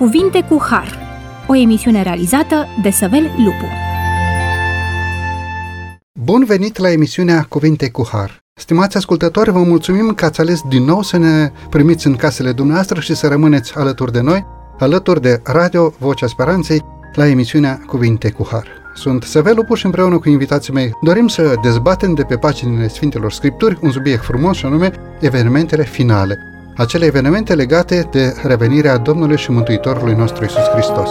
Cuvinte cu Har, o emisiune realizată de Săvel Lupu. Bun venit la emisiunea Cuvinte cu Har. Stimați ascultători, vă mulțumim că ați ales din nou să ne primiți în casele dumneavoastră și să rămâneți alături de noi, alături de Radio Vocea Speranței, la emisiunea Cuvinte cu Har. Sunt Săvel Lupu și împreună cu invitații mei dorim să dezbatem de pe paginile Sfintelor Scripturi un subiect frumos și anume evenimentele finale – acele evenimente legate de revenirea Domnului și Mântuitorului nostru Isus Hristos.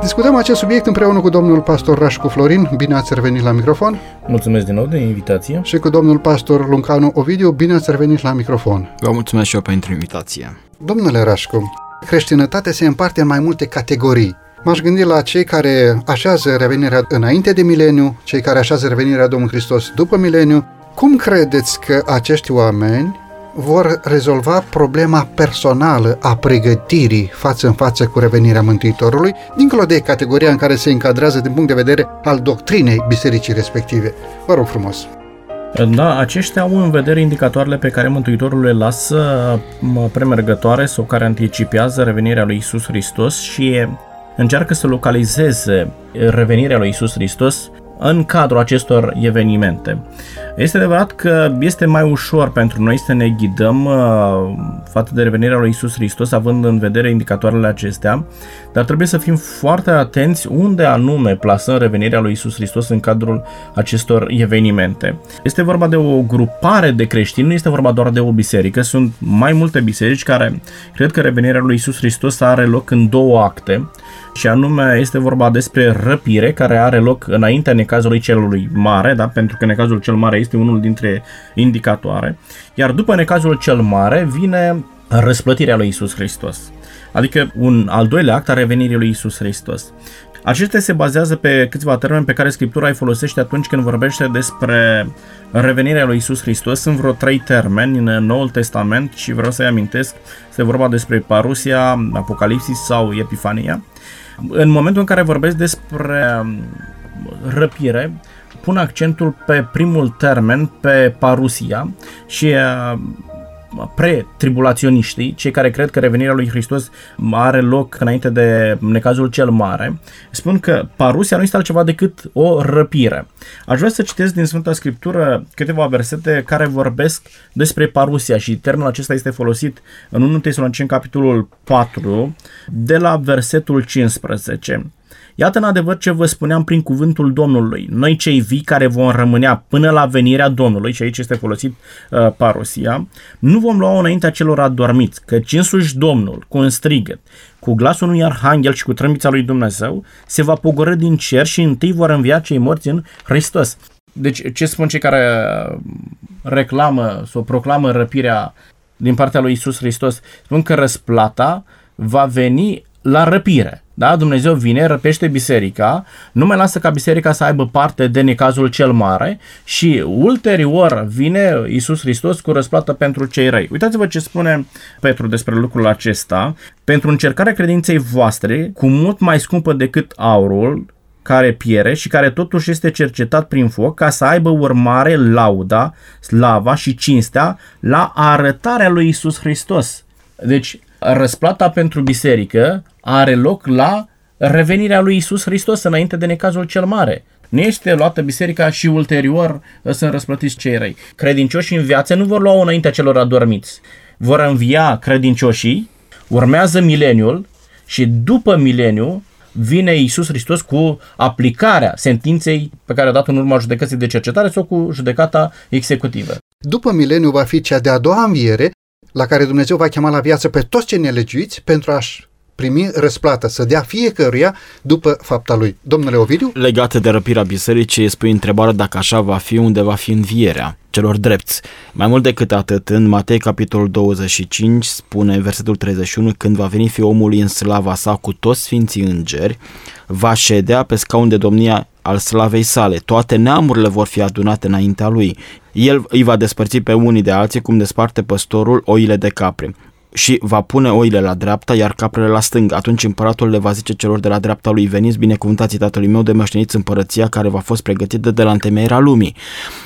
Discutăm acest subiect împreună cu domnul pastor Rașcu Florin. Bine ați revenit la microfon. Mulțumesc din nou de invitație. Și cu domnul pastor Luncanu Ovidiu. Bine ați revenit la microfon. Vă mulțumesc și eu pentru invitație. Domnule Rașcu, creștinătatea se împarte în mai multe categorii. M-aș gândi la cei care așează revenirea înainte de mileniu, cei care așează revenirea Domnului Hristos după mileniu. Cum credeți că acești oameni vor rezolva problema personală a pregătirii față în față cu revenirea Mântuitorului, dincolo de categoria în care se încadrează din punct de vedere al doctrinei bisericii respective. Vă rog frumos! Da, aceștia au în vedere indicatoarele pe care Mântuitorul le lasă premergătoare sau care anticipează revenirea lui Isus Hristos și încearcă să localizeze revenirea lui Isus Hristos în cadrul acestor evenimente. Este adevărat că este mai ușor pentru noi să ne ghidăm uh, față de revenirea lui Isus Hristos, având în vedere indicatoarele acestea, dar trebuie să fim foarte atenți unde anume plasăm revenirea lui Isus Hristos în cadrul acestor evenimente. Este vorba de o grupare de creștini, nu este vorba doar de o biserică, sunt mai multe biserici care cred că revenirea lui Isus Hristos are loc în două acte și anume este vorba despre răpire care are loc înaintea necazului celui mare, da? pentru că necazul cel mare este unul dintre indicatoare, iar după necazul cel mare vine răsplătirea lui Isus Hristos. Adică un al doilea act a revenirii lui Isus Hristos. Acestea se bazează pe câțiva termeni pe care Scriptura îi folosește atunci când vorbește despre revenirea lui Isus Hristos. Sunt vreo trei termeni în Noul Testament și vreau să-i amintesc. Se vorba despre parusia, apocalipsis sau epifania. În momentul în care vorbesc despre um, răpire, pun accentul pe primul termen, pe parusia și uh, pre-tribulaționiștii, cei care cred că revenirea lui Hristos are loc înainte de necazul cel mare, spun că parusia nu este altceva decât o răpire. Aș vrea să citesc din Sfânta Scriptură câteva versete care vorbesc despre parusia și termenul acesta este folosit în 1 Tesalonicen capitolul 4 de la versetul 15. Iată în adevăr ce vă spuneam prin cuvântul Domnului. Noi cei vii care vom rămânea până la venirea Domnului, și aici este folosit uh, parosia, nu vom lua înaintea celor adormiți, căci însuși Domnul, cu un strigăt, cu glasul unui arhanghel și cu trâmbița lui Dumnezeu, se va pogorâ din cer și întâi vor învia cei morți în Hristos. Deci ce spun cei care reclamă sau proclamă răpirea din partea lui Isus Hristos? Spun că răsplata va veni la răpire. Da? Dumnezeu vine, răpește biserica, nu mai lasă ca biserica să aibă parte de necazul cel mare și ulterior vine Isus Hristos cu răsplată pentru cei răi. Uitați-vă ce spune Petru despre lucrul acesta. Pentru încercarea credinței voastre, cu mult mai scumpă decât aurul, care piere și care totuși este cercetat prin foc ca să aibă urmare lauda, slava și cinstea la arătarea lui Isus Hristos. Deci, răsplata pentru biserică are loc la revenirea lui Isus Hristos înainte de necazul cel mare. Nu este luată biserica și ulterior sunt răsplătiți cei răi. Credincioșii în viață nu vor lua înaintea celor adormiți. Vor învia credincioșii, urmează mileniul și după mileniu vine Isus Hristos cu aplicarea sentinței pe care a dat în urma judecății de cercetare sau cu judecata executivă. După mileniu va fi cea de-a doua înviere la care Dumnezeu va chema la viață pe toți cei nelegiuiți pentru a-și primi răsplată, să dea fiecăruia după fapta lui. Domnule Ovidiu? Legată de răpirea bisericii, spui întrebarea dacă așa va fi, unde va fi învierea celor drepți. Mai mult decât atât, în Matei capitolul 25 spune versetul 31, când va veni fi omului în slava sa cu toți sfinții îngeri, va ședea pe scaun de domnia al slavei sale. Toate neamurile vor fi adunate înaintea lui. El îi va despărți pe unii de alții cum desparte păstorul oile de capre și va pune oile la dreapta, iar caprele la stânga. Atunci împăratul le va zice celor de la dreapta lui, veniți binecuvântații tatălui meu de moșteniți împărăția care va fost pregătită de la întemeierea lumii.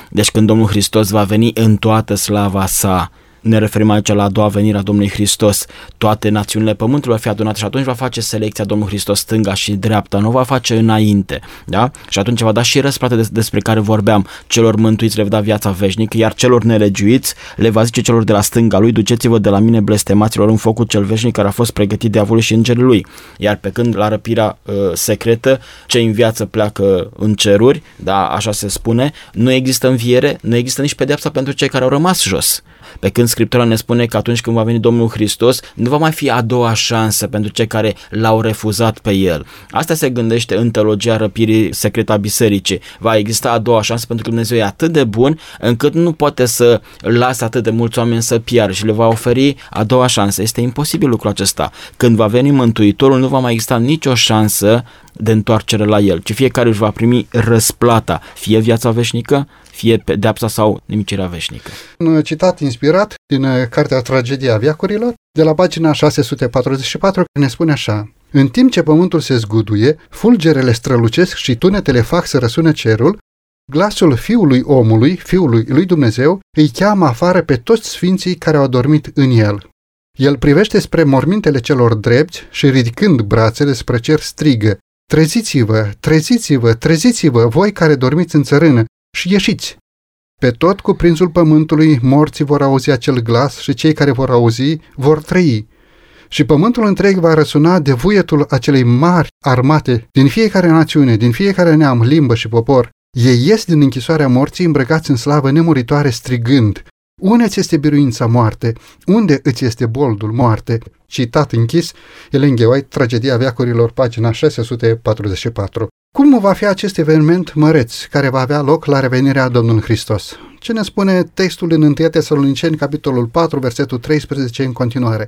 Deci când Domnul Hristos va veni în toată slava sa, ne referim aici la a doua venire a Domnului Hristos, toate națiunile pământului va fi adunate și atunci va face selecția Domnul Hristos stânga și dreapta, nu va face înainte, da? Și atunci va da și răsplată despre care vorbeam, celor mântuiți le va da viața veșnică, iar celor nelegiuiți le va zice celor de la stânga lui, duceți-vă de la mine blestemaților în focul cel veșnic care a fost pregătit diavolul și îngerii lui. Iar pe când la răpirea uh, secretă, cei în viață pleacă în ceruri, da, așa se spune, nu există înviere, nu există nici pedeapsa pentru cei care au rămas jos. Pe când Scriptura ne spune că atunci când va veni Domnul Hristos, nu va mai fi a doua șansă pentru cei care l-au refuzat pe El. Asta se gândește în teologia răpirii secreta bisericii. Va exista a doua șansă pentru că Dumnezeu e atât de bun încât nu poate să lase atât de mulți oameni să piară și le va oferi a doua șansă. Este imposibil lucrul acesta. Când va veni Mântuitorul, nu va mai exista nicio șansă de întoarcere la El, ci fiecare își va primi răsplata, fie viața veșnică, fie pedeapsa sau nimicirea veșnică. Un citat inspirat din uh, cartea Tragedia Viacurilor, de la pagina 644, ne spune așa. În timp ce pământul se zguduie, fulgerele strălucesc și tunetele fac să răsune cerul, glasul fiului omului, fiului lui Dumnezeu, îi cheamă afară pe toți sfinții care au dormit în el. El privește spre mormintele celor drepți și ridicând brațele spre cer strigă, Treziți-vă, treziți-vă, treziți-vă, voi care dormiți în țărână, și ieșiți. Pe tot cuprinsul pământului morții vor auzi acel glas și cei care vor auzi vor trăi. Și pământul întreg va răsuna de vuietul acelei mari armate din fiecare națiune, din fiecare neam, limbă și popor. Ei ies din închisoarea morții îmbrăcați în slavă nemuritoare strigând, Unde ți este biruința moarte? Unde îți este boldul moarte? Citat închis, Ellen White, Tragedia veacurilor, pagina 644. Cum va fi acest eveniment măreț care va avea loc la revenirea Domnului Hristos? Ce ne spune textul în 1 Tesaloniceni, capitolul 4, versetul 13 în continuare?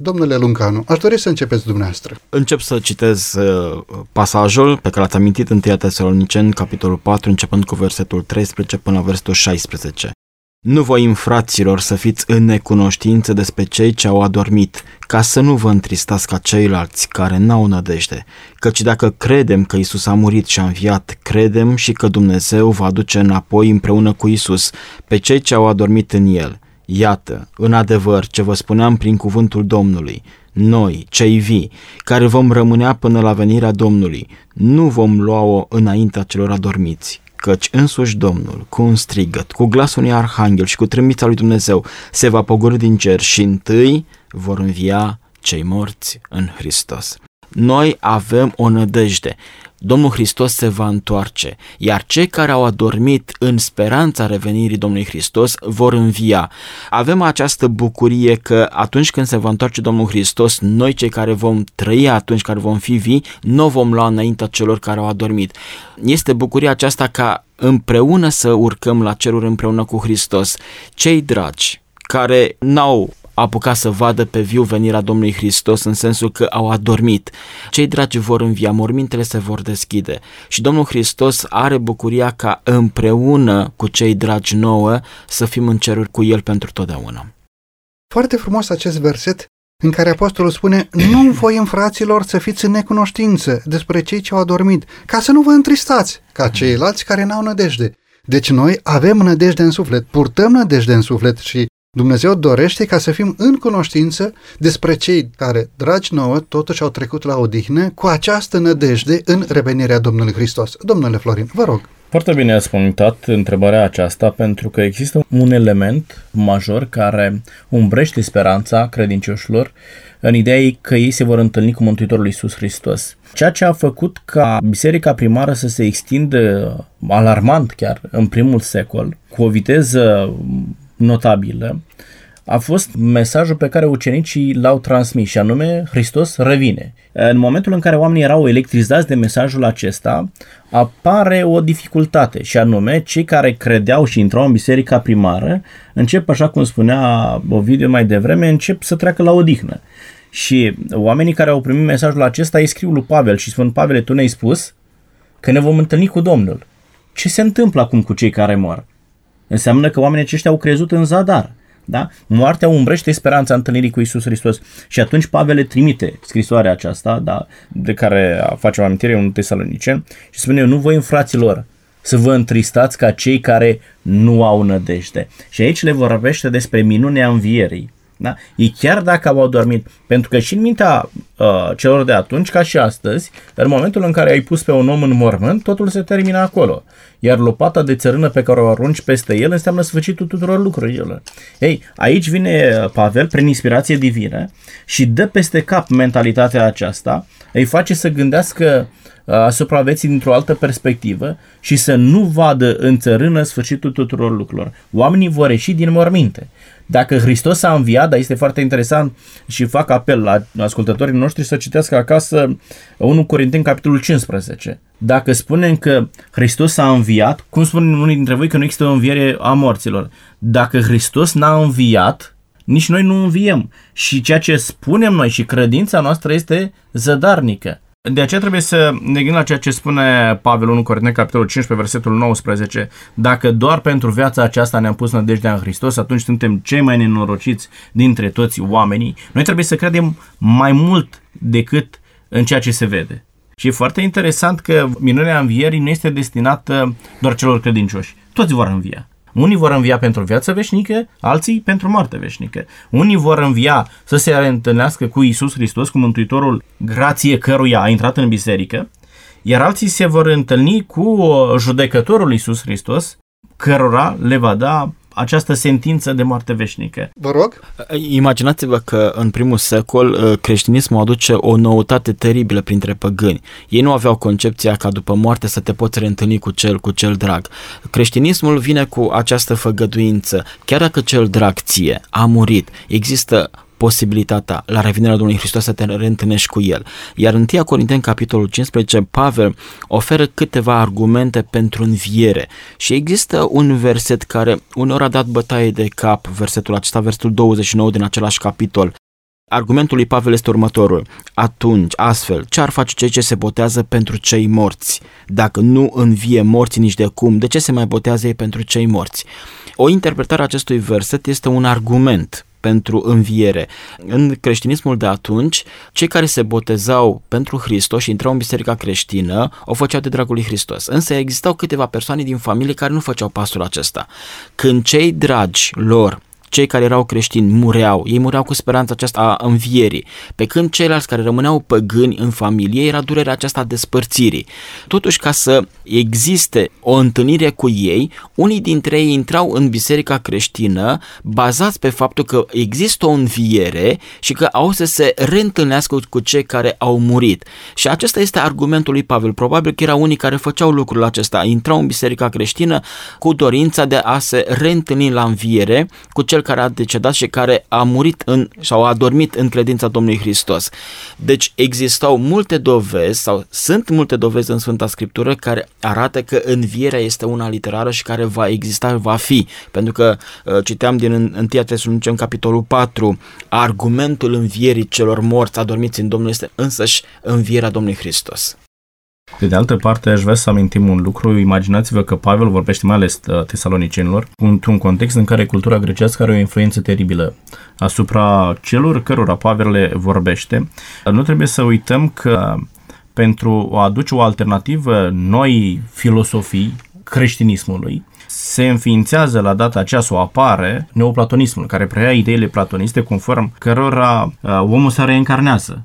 Domnule Luncanu, aș dori să începeți dumneavoastră. Încep să citez uh, pasajul pe care l-ați amintit în 1 Tesaloniceni, capitolul 4, începând cu versetul 13 până la versetul 16. Nu voim, fraților, să fiți în necunoștință despre cei ce au adormit, ca să nu vă întristați ca ceilalți care n-au nădejde, căci dacă credem că Isus a murit și a înviat, credem și că Dumnezeu va aduce înapoi împreună cu Isus pe cei ce au adormit în El. Iată, în adevăr, ce vă spuneam prin cuvântul Domnului, noi, cei vii, care vom rămânea până la venirea Domnului, nu vom lua-o înaintea celor adormiți, căci însuși Domnul, cu un strigăt, cu glasul unui arhanghel și cu trâmbița lui Dumnezeu, se va pogori din cer și întâi vor învia cei morți în Hristos. Noi avem o nădejde. Domnul Hristos se va întoarce, iar cei care au adormit în speranța revenirii Domnului Hristos vor învia. Avem această bucurie că atunci când se va întoarce Domnul Hristos, noi cei care vom trăi atunci care vom fi vii, nu vom lua înaintea celor care au adormit. Este bucuria aceasta ca împreună să urcăm la ceruri împreună cu Hristos. Cei dragi care n-au apucat să vadă pe viu venirea Domnului Hristos în sensul că au adormit. Cei dragi vor învia, mormintele se vor deschide și Domnul Hristos are bucuria ca împreună cu cei dragi nouă să fim în ceruri cu El pentru totdeauna. Foarte frumos acest verset în care apostolul spune Nu voi, fraților, să fiți în necunoștință despre cei ce au adormit, ca să nu vă întristați, ca ceilalți care n-au nădejde. Deci noi avem nădejde în suflet, purtăm nădejde în suflet și Dumnezeu dorește ca să fim în cunoștință despre cei care, dragi nouă, totuși au trecut la odihnă cu această nădejde în revenirea Domnului Hristos. Domnule Florin, vă rog. Foarte bine ați punctat întrebarea aceasta pentru că există un element major care umbrește speranța credincioșilor în ideea ei că ei se vor întâlni cu Mântuitorul Iisus Hristos. Ceea ce a făcut ca biserica primară să se extindă alarmant chiar în primul secol, cu o viteză notabilă a fost mesajul pe care ucenicii l-au transmis și anume Hristos revine. În momentul în care oamenii erau electrizați de mesajul acesta, apare o dificultate și anume cei care credeau și intrau în biserica primară încep, așa cum spunea Ovidiu mai devreme, încep să treacă la odihnă. Și oamenii care au primit mesajul acesta îi scriu lui Pavel și spun, Pavel, tu ne-ai spus că ne vom întâlni cu Domnul. Ce se întâmplă acum cu cei care mor? Înseamnă că oamenii aceștia au crezut în zadar. Da? Moartea umbrește speranța întâlnirii cu Isus Hristos. Și atunci Pavel le trimite scrisoarea aceasta, da, de care facem amintire un tesalonicen, și spune, eu nu voi în fraților să vă întristați ca cei care nu au nădejde. Și aici le vorbește despre minunea învierii. Da? Ei chiar dacă au adormit, pentru că și în mintea uh, celor de atunci, ca și astăzi, în momentul în care ai pus pe un om în mormânt, totul se termină acolo. Iar lopata de țărână pe care o arunci peste el înseamnă sfârșitul tuturor lucrurilor. Ei, aici vine Pavel, prin inspirație divină, și dă peste cap mentalitatea aceasta, îi face să gândească uh, asupra vieții dintr-o altă perspectivă și să nu vadă în țărână sfârșitul tuturor lucrurilor. Oamenii vor ieși din morminte. Dacă Hristos a înviat, dar este foarte interesant și fac apel la ascultătorii noștri să citească acasă 1 Corinteni, capitolul 15. Dacă spunem că Hristos a înviat, cum spun unii dintre voi că nu există o înviere a morților? Dacă Hristos n-a înviat, nici noi nu înviem. Și ceea ce spunem noi și credința noastră este zădarnică. De aceea trebuie să ne gândim la ceea ce spune Pavel 1 Corinteni, capitolul 15, versetul 19. Dacă doar pentru viața aceasta ne-am pus nădejdea în Hristos, atunci suntem cei mai nenorociți dintre toți oamenii. Noi trebuie să credem mai mult decât în ceea ce se vede. Și e foarte interesant că minunea învierii nu este destinată doar celor credincioși. Toți vor învia. Unii vor învia pentru viață veșnică, alții pentru moarte veșnică. Unii vor învia să se întâlnească cu Isus Hristos, cu Mântuitorul, grație căruia a intrat în biserică, iar alții se vor întâlni cu judecătorul Isus Hristos, cărora le va da această sentință de moarte veșnică. Vă rog? Imaginați-vă că în primul secol uh, creștinismul aduce o noutate teribilă printre păgâni. Ei nu aveau concepția ca după moarte să te poți reîntâlni cu cel, cu cel drag. Creștinismul vine cu această făgăduință. Chiar dacă cel drag ție a murit, există posibilitatea la revenirea Domnului Hristos să te reîntâlnești cu El. Iar în 1 Corinteni, capitolul 15, Pavel oferă câteva argumente pentru înviere și există un verset care uneori a dat bătaie de cap, versetul acesta, versetul 29 din același capitol. Argumentul lui Pavel este următorul. Atunci, astfel, ce ar face cei ce se botează pentru cei morți? Dacă nu învie morți nici de cum, de ce se mai botează ei pentru cei morți? O interpretare a acestui verset este un argument pentru înviere. În creștinismul de atunci, cei care se botezau pentru Hristos și intrau în biserica creștină, o făceau de dragul lui Hristos. Însă existau câteva persoane din familie care nu făceau pasul acesta. Când cei dragi lor cei care erau creștini mureau, ei mureau cu speranța aceasta a învierii, pe când ceilalți care rămâneau păgâni în familie era durerea aceasta a despărțirii. Totuși, ca să existe o întâlnire cu ei, unii dintre ei intrau în biserica creștină bazați pe faptul că există o înviere și că au să se reîntâlnească cu cei care au murit. Și acesta este argumentul lui Pavel. Probabil că erau unii care făceau lucrul acesta, intrau în biserica creștină cu dorința de a se reîntâlni la înviere cu cel cel care a decedat și care a murit în, sau a dormit în credința Domnului Hristos. Deci existau multe dovezi sau sunt multe dovezi în Sfânta Scriptură care arată că învierea este una literară și care va exista, va fi. Pentru că uh, citeam din 1 Tesalonicen capitolul 4, argumentul învierii celor morți adormiți în Domnul este însăși învierea Domnului Hristos. Pe de altă parte, aș vrea să amintim un lucru. Imaginați-vă că Pavel vorbește mai ales uh, tesalonicenilor într-un context în care cultura grecească are o influență teribilă asupra celor cărora Pavel le vorbește. Nu trebuie să uităm că pentru a aduce o alternativă noi filosofii creștinismului, se înființează la data aceea sau apare neoplatonismul, care preia ideile platoniste conform cărora uh, omul se reîncarnează.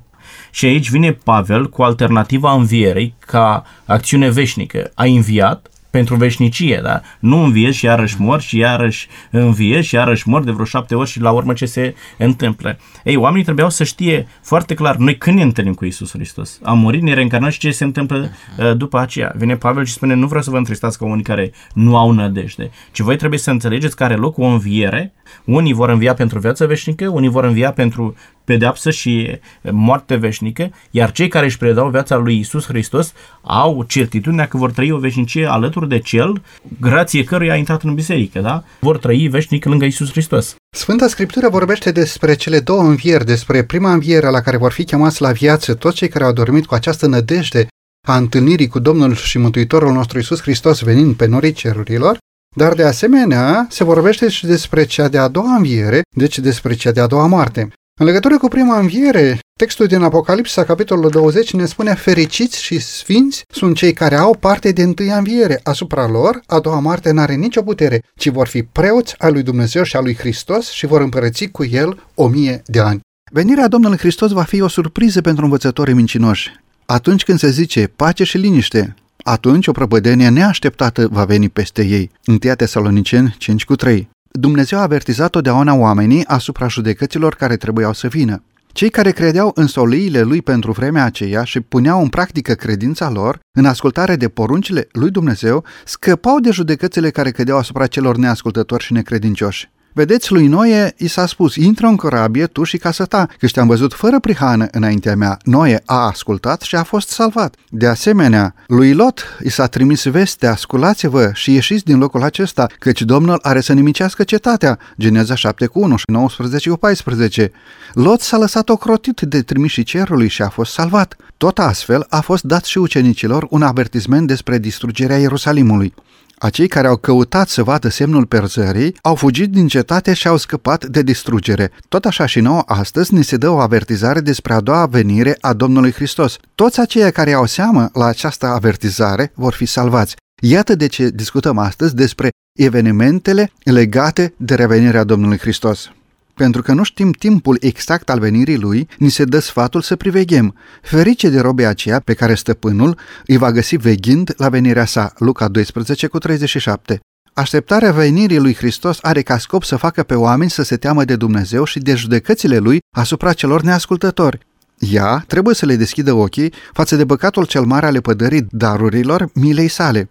Și aici vine Pavel cu alternativa învierei ca acțiune veșnică. A înviat pentru veșnicie, da? Nu înviezi și iarăși mor și iarăși înviezi și iarăși mor de vreo șapte ori și la urmă ce se întâmplă. Ei, oamenii trebuiau să știe foarte clar, noi când ne întâlnim cu Isus Hristos? Am murit, ne reîncarnăm și ce se întâmplă uh, după aceea. Vine Pavel și spune, nu vreau să vă întristați ca unii care nu au nădejde, ci voi trebuie să înțelegeți că are loc o înviere. Unii vor învia pentru viață veșnică, unii vor învia pentru pedeapsă și moarte veșnică, iar cei care își predau viața lui Isus Hristos au certitudinea că vor trăi o veșnicie alături de Cel, grație căruia a intrat în biserică, da? Vor trăi veșnic lângă Isus Hristos. Sfânta Scriptură vorbește despre cele două învieri, despre prima înviere la care vor fi chemați la viață toți cei care au dormit cu această nădejde a întâlnirii cu Domnul și Mântuitorul nostru Isus Hristos venind pe norii cerurilor, Dar de asemenea se vorbește și despre cea de-a doua înviere, deci despre cea de-a doua moarte. În legătură cu prima înviere, textul din Apocalipsa, capitolul 20, ne spune fericiți și sfinți sunt cei care au parte de întâia înviere. Asupra lor, a doua moarte n-are nicio putere, ci vor fi preoți al lui Dumnezeu și al lui Hristos și vor împărăți cu el o mie de ani. Venirea Domnului Hristos va fi o surpriză pentru învățătorii mincinoși. Atunci când se zice pace și liniște, atunci o prăpădenie neașteptată va veni peste ei. 1 Tesaloniceni 5 cu 3. Dumnezeu a avertizat totdeauna oamenii asupra judecăților care trebuiau să vină. Cei care credeau în soliile lui pentru vremea aceea și puneau în practică credința lor, în ascultare de poruncile lui Dumnezeu, scăpau de judecățile care cădeau asupra celor neascultători și necredincioși. Vedeți, lui Noe i s-a spus, intră în corabie tu și casa ta, că te-am văzut fără prihană înaintea mea. Noe a ascultat și a fost salvat. De asemenea, lui Lot i s-a trimis vestea, sculați-vă și ieșiți din locul acesta, căci Domnul are să nimicească cetatea. Geneza 7 cu 1 și 19 cu 14. Lot s-a lăsat ocrotit de trimișii cerului și a fost salvat. Tot astfel a fost dat și ucenicilor un avertisment despre distrugerea Ierusalimului. Acei care au căutat să vadă semnul perzării au fugit din cetate și au scăpat de distrugere. Tot așa și nouă astăzi ne se dă o avertizare despre a doua venire a Domnului Hristos. Toți aceia care au seamă la această avertizare vor fi salvați. Iată de ce discutăm astăzi despre evenimentele legate de revenirea Domnului Hristos. Pentru că nu știm timpul exact al venirii lui, ni se dă sfatul să priveghem. Ferice de robe aceea pe care stăpânul îi va găsi veghind la venirea sa. Luca 12 cu 37. Așteptarea venirii lui Hristos are ca scop să facă pe oameni să se teamă de Dumnezeu și de judecățile lui asupra celor neascultători. Ea trebuie să le deschidă ochii față de păcatul cel mare ale pădării darurilor milei sale.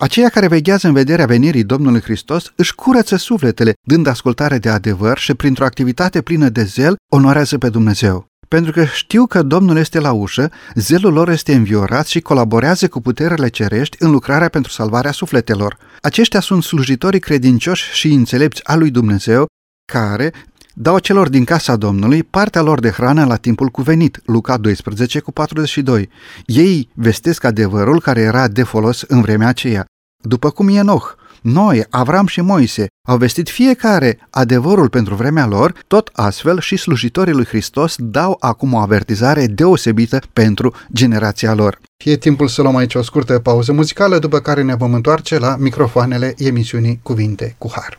Aceia care veghează în vederea venirii Domnului Hristos își curăță sufletele, dând ascultare de adevăr și printr-o activitate plină de zel onorează pe Dumnezeu. Pentru că știu că Domnul este la ușă, zelul lor este înviorat și colaborează cu puterile cerești în lucrarea pentru salvarea sufletelor. Aceștia sunt slujitorii credincioși și înțelepți al lui Dumnezeu, care dau celor din casa Domnului partea lor de hrană la timpul cuvenit, Luca 12 cu 42. Ei vestesc adevărul care era de folos în vremea aceea. După cum Enoch, noi, Avram și Moise, au vestit fiecare adevărul pentru vremea lor, tot astfel și slujitorii lui Hristos dau acum o avertizare deosebită pentru generația lor. E timpul să luăm aici o scurtă pauză muzicală, după care ne vom întoarce la microfoanele emisiunii Cuvinte cu Har.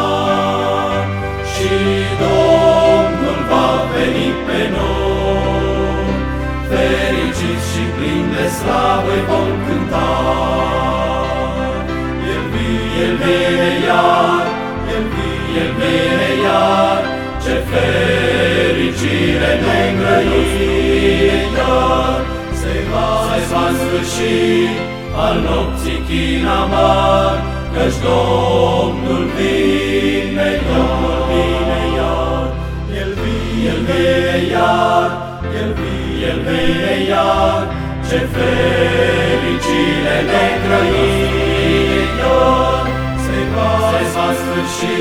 slavă-i vom cânta. El vine, El vine iar, El vine, El vine iar, ce fericire ne-ngrăit iar. Se va, se va sfârși al nopții china mari, căci Domnul vine, Domnul vine iar. El vine, El vine iar, El vine, El vine iar, ce fericire ne grăit iar. Se va, se va sfârși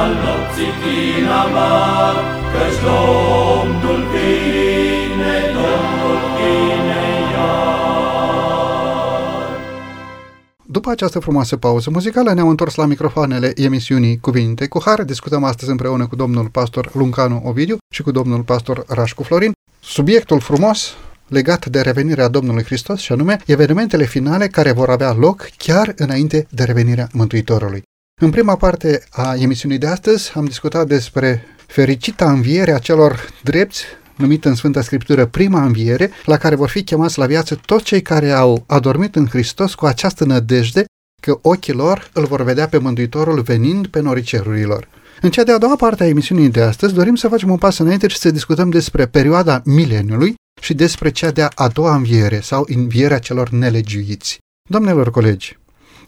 al nopții china mari, căci Domnul vine, Domnul vine iar. După această frumoasă pauză muzicală ne-am întors la microfoanele emisiunii Cuvinte cu Har. Discutăm astăzi împreună cu domnul pastor Luncanu Ovidiu și cu domnul pastor Rașcu Florin. Subiectul frumos legat de revenirea Domnului Hristos și anume evenimentele finale care vor avea loc chiar înainte de revenirea Mântuitorului. În prima parte a emisiunii de astăzi am discutat despre fericita înviere a celor drepți numită în Sfânta Scriptură prima înviere, la care vor fi chemați la viață toți cei care au adormit în Hristos cu această nădejde că ochii lor îl vor vedea pe Mântuitorul venind pe norii cerurilor. În cea de-a doua parte a emisiunii de astăzi dorim să facem un pas înainte și să discutăm despre perioada mileniului și despre cea de-a a doua înviere sau învierea celor nelegiuiți. Domnilor colegi,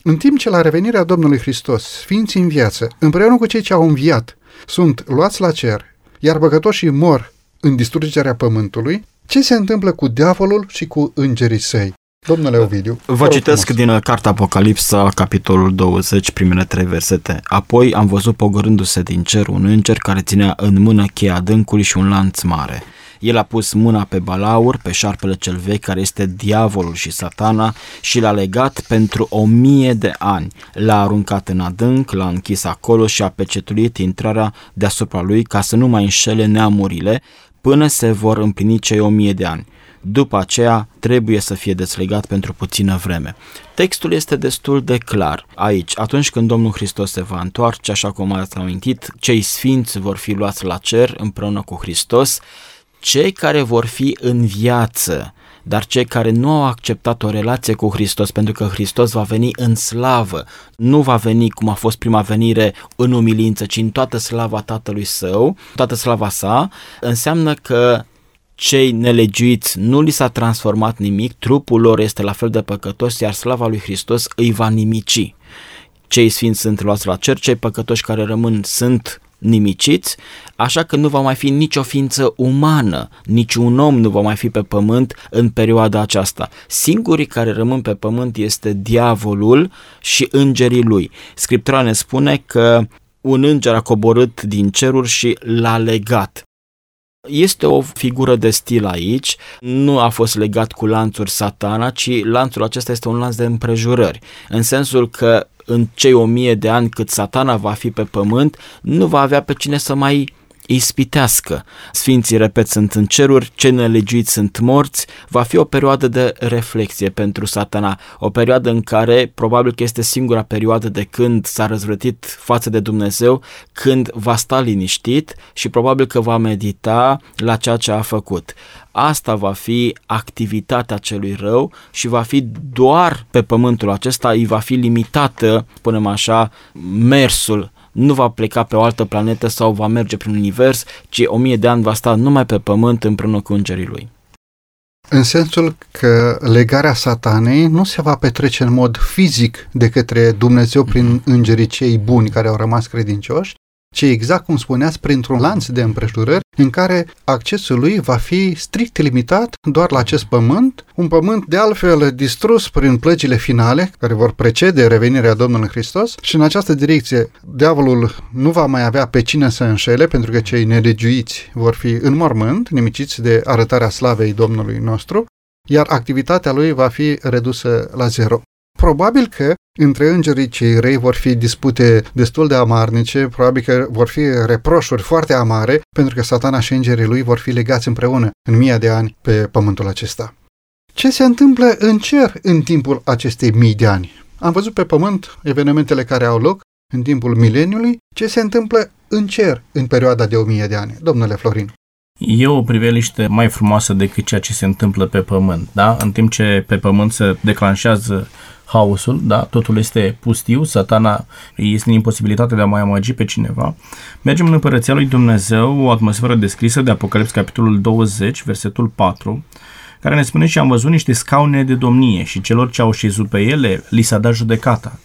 în timp ce la revenirea Domnului Hristos, ființii în viață, împreună cu cei ce au înviat, sunt luați la cer, iar băgătoșii mor în distrugerea pământului, ce se întâmplă cu diavolul și cu îngerii săi? Domnule Ovidiu. Vă citesc frumos. din Cartea Apocalipsa, capitolul 20, primele trei versete. Apoi am văzut pogorându-se din cer un înger care ținea în mână cheia adâncului și un lanț mare. El a pus mâna pe balaur, pe șarpele cel vechi, care este diavolul și satana, și l-a legat pentru o mie de ani. L-a aruncat în adânc, l-a închis acolo și a pecetuit intrarea deasupra lui ca să nu mai înșele neamurile, până se vor împlini cei o mie de ani. După aceea trebuie să fie deslegat pentru puțină vreme. Textul este destul de clar aici. Atunci când Domnul Hristos se va întoarce, așa cum ați amintit, cei sfinți vor fi luați la cer împreună cu Hristos, cei care vor fi în viață, dar cei care nu au acceptat o relație cu Hristos, pentru că Hristos va veni în slavă, nu va veni cum a fost prima venire în umilință, ci în toată slava Tatălui Său, toată slava sa, înseamnă că cei nelegiuiți nu li s-a transformat nimic, trupul lor este la fel de păcătos, iar slava lui Hristos îi va nimici. Cei sfinți sunt luați la cer, cei păcătoși care rămân sunt nimiciți, așa că nu va mai fi nicio ființă umană, niciun om nu va mai fi pe pământ în perioada aceasta. Singurii care rămân pe pământ este diavolul și îngerii lui. Scriptura ne spune că un înger a coborât din ceruri și l-a legat. Este o figură de stil aici, nu a fost legat cu lanțuri satana, ci lanțul acesta este un lanț de împrejurări, în sensul că în cei o mie de ani cât satana va fi pe pământ, nu va avea pe cine să mai ispitească. Sfinții, repet, sunt în ceruri, cei nelegiuiți sunt morți, va fi o perioadă de reflexie pentru satana, o perioadă în care probabil că este singura perioadă de când s-a răzvrătit față de Dumnezeu, când va sta liniștit și probabil că va medita la ceea ce a făcut. Asta va fi activitatea celui rău și va fi doar pe pământul acesta, îi va fi limitată, spunem așa, mersul nu va pleca pe o altă planetă sau va merge prin univers, ci o mie de ani va sta numai pe pământ împreună cu îngerii lui. În sensul că legarea satanei nu se va petrece în mod fizic de către Dumnezeu prin îngerii cei buni care au rămas credincioși, ci exact cum spuneați, printr-un lanț de împrejurări în care accesul lui va fi strict limitat doar la acest pământ, un pământ de altfel distrus prin plăcile finale care vor precede revenirea Domnului Hristos și în această direcție diavolul nu va mai avea pe cine să înșele pentru că cei nelegiuiți vor fi în mormânt, nimiciți de arătarea slavei Domnului nostru, iar activitatea lui va fi redusă la zero. Probabil că între îngerii cei rei vor fi dispute destul de amarnice, probabil că vor fi reproșuri foarte amare, pentru că satana și îngerii lui vor fi legați împreună în mii de ani pe pământul acesta. Ce se întâmplă în cer în timpul acestei mii de ani? Am văzut pe pământ evenimentele care au loc în timpul mileniului, ce se întâmplă în cer în perioada de o mie de ani. Domnule Florin. E o priveliște mai frumoasă decât ceea ce se întâmplă pe pământ, da? În timp ce pe pământ se declanșează haosul, da? Totul este pustiu, satana este în imposibilitatea de a mai amăgi pe cineva. Mergem în Împărăția lui Dumnezeu, o atmosferă descrisă de Apocalips, capitolul 20, versetul 4, care ne spune și am văzut niște scaune de domnie și celor ce au șezut pe ele li s-a dat judecata.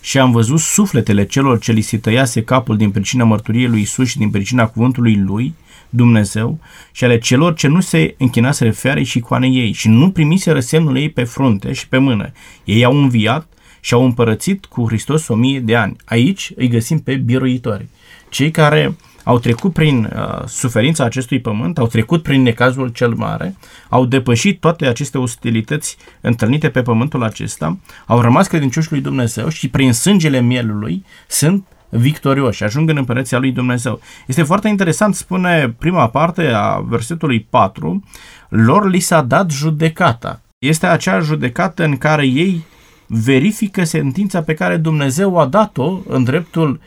Și am văzut sufletele celor ce li se tăiase capul din pricina mărturiei lui Isus și din pricina cuvântului lui, Dumnezeu, și ale celor ce nu se închinaseră fearei și coanei ei și nu primiseră semnul ei pe frunte și pe mână. Ei au înviat și au împărățit cu Hristos o mie de ani. Aici îi găsim pe biruitori. Cei care au trecut prin uh, suferința acestui pământ, au trecut prin necazul cel mare, au depășit toate aceste ostilități întâlnite pe pământul acesta, au rămas credincioși lui Dumnezeu și prin sângele mielului sunt victorioși, ajung în împărăția lui Dumnezeu. Este foarte interesant, spune prima parte a versetului 4, lor li s-a dat judecata. Este acea judecată în care ei verifică sentința pe care Dumnezeu a dat-o în dreptul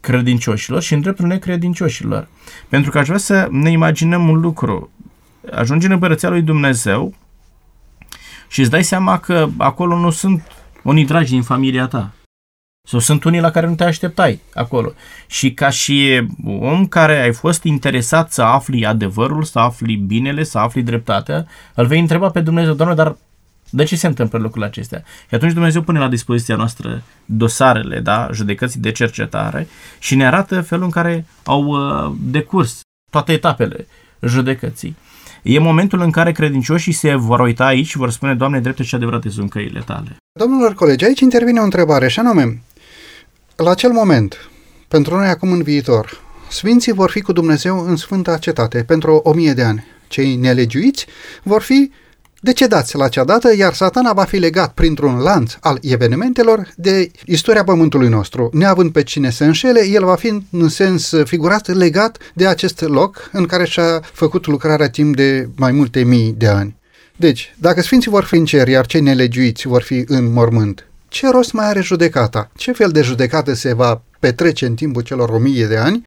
credincioșilor și în dreptul necredincioșilor. Pentru că aș vrea să ne imaginăm un lucru. Ajungi în împărăția lui Dumnezeu și îți dai seama că acolo nu sunt unii dragi din familia ta. Sau sunt unii la care nu te așteptai acolo. Și ca și om care ai fost interesat să afli adevărul, să afli binele, să afli dreptatea, îl vei întreba pe Dumnezeu, Doamne, dar de ce se întâmplă lucrurile acestea? Și atunci Dumnezeu pune la dispoziția noastră dosarele, da, judecății de cercetare și ne arată felul în care au uh, decurs toate etapele judecății. E momentul în care credincioșii se vor uita aici și vor spune, Doamne, drepte și adevărate sunt căile tale. Domnilor colegi, aici intervine o întrebare, și anume, la acel moment, pentru noi acum în viitor, Sfinții vor fi cu Dumnezeu în Sfânta Cetate pentru o mie de ani. Cei nelegiuiți vor fi decedați la acea dată, iar satana va fi legat printr-un lanț al evenimentelor de istoria pământului nostru. Neavând pe cine să înșele, el va fi în sens figurat legat de acest loc în care și-a făcut lucrarea timp de mai multe mii de ani. Deci, dacă sfinții vor fi în cer, iar cei nelegiuiți vor fi în mormânt, ce rost mai are judecata? Ce fel de judecată se va petrece în timpul celor o mie de ani?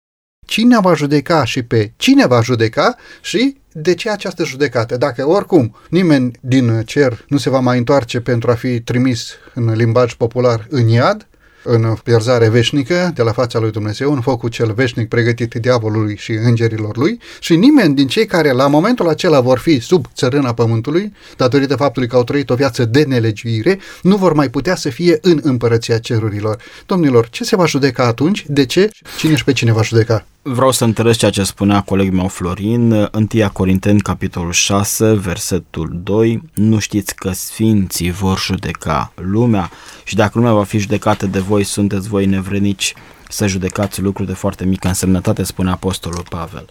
Cine va judeca și pe cine va judeca și de ce această judecată? Dacă oricum nimeni din cer nu se va mai întoarce pentru a fi trimis în limbaj popular în iad, în pierzare veșnică de la fața lui Dumnezeu, în focul cel veșnic pregătit diavolului și îngerilor lui și nimeni din cei care la momentul acela vor fi sub țărâna pământului, datorită faptului că au trăit o viață de nelegiuire, nu vor mai putea să fie în împărăția cerurilor. Domnilor, ce se va judeca atunci? De ce? Cine și pe cine va judeca? Vreau să întăresc ceea ce spunea colegul meu Florin, 1 Corinteni, capitolul 6, versetul 2, nu știți că sfinții vor judeca lumea și dacă lumea va fi judecată de voi, sunteți voi nevrenici să judecați lucruri de foarte mică însemnătate, spune Apostolul Pavel.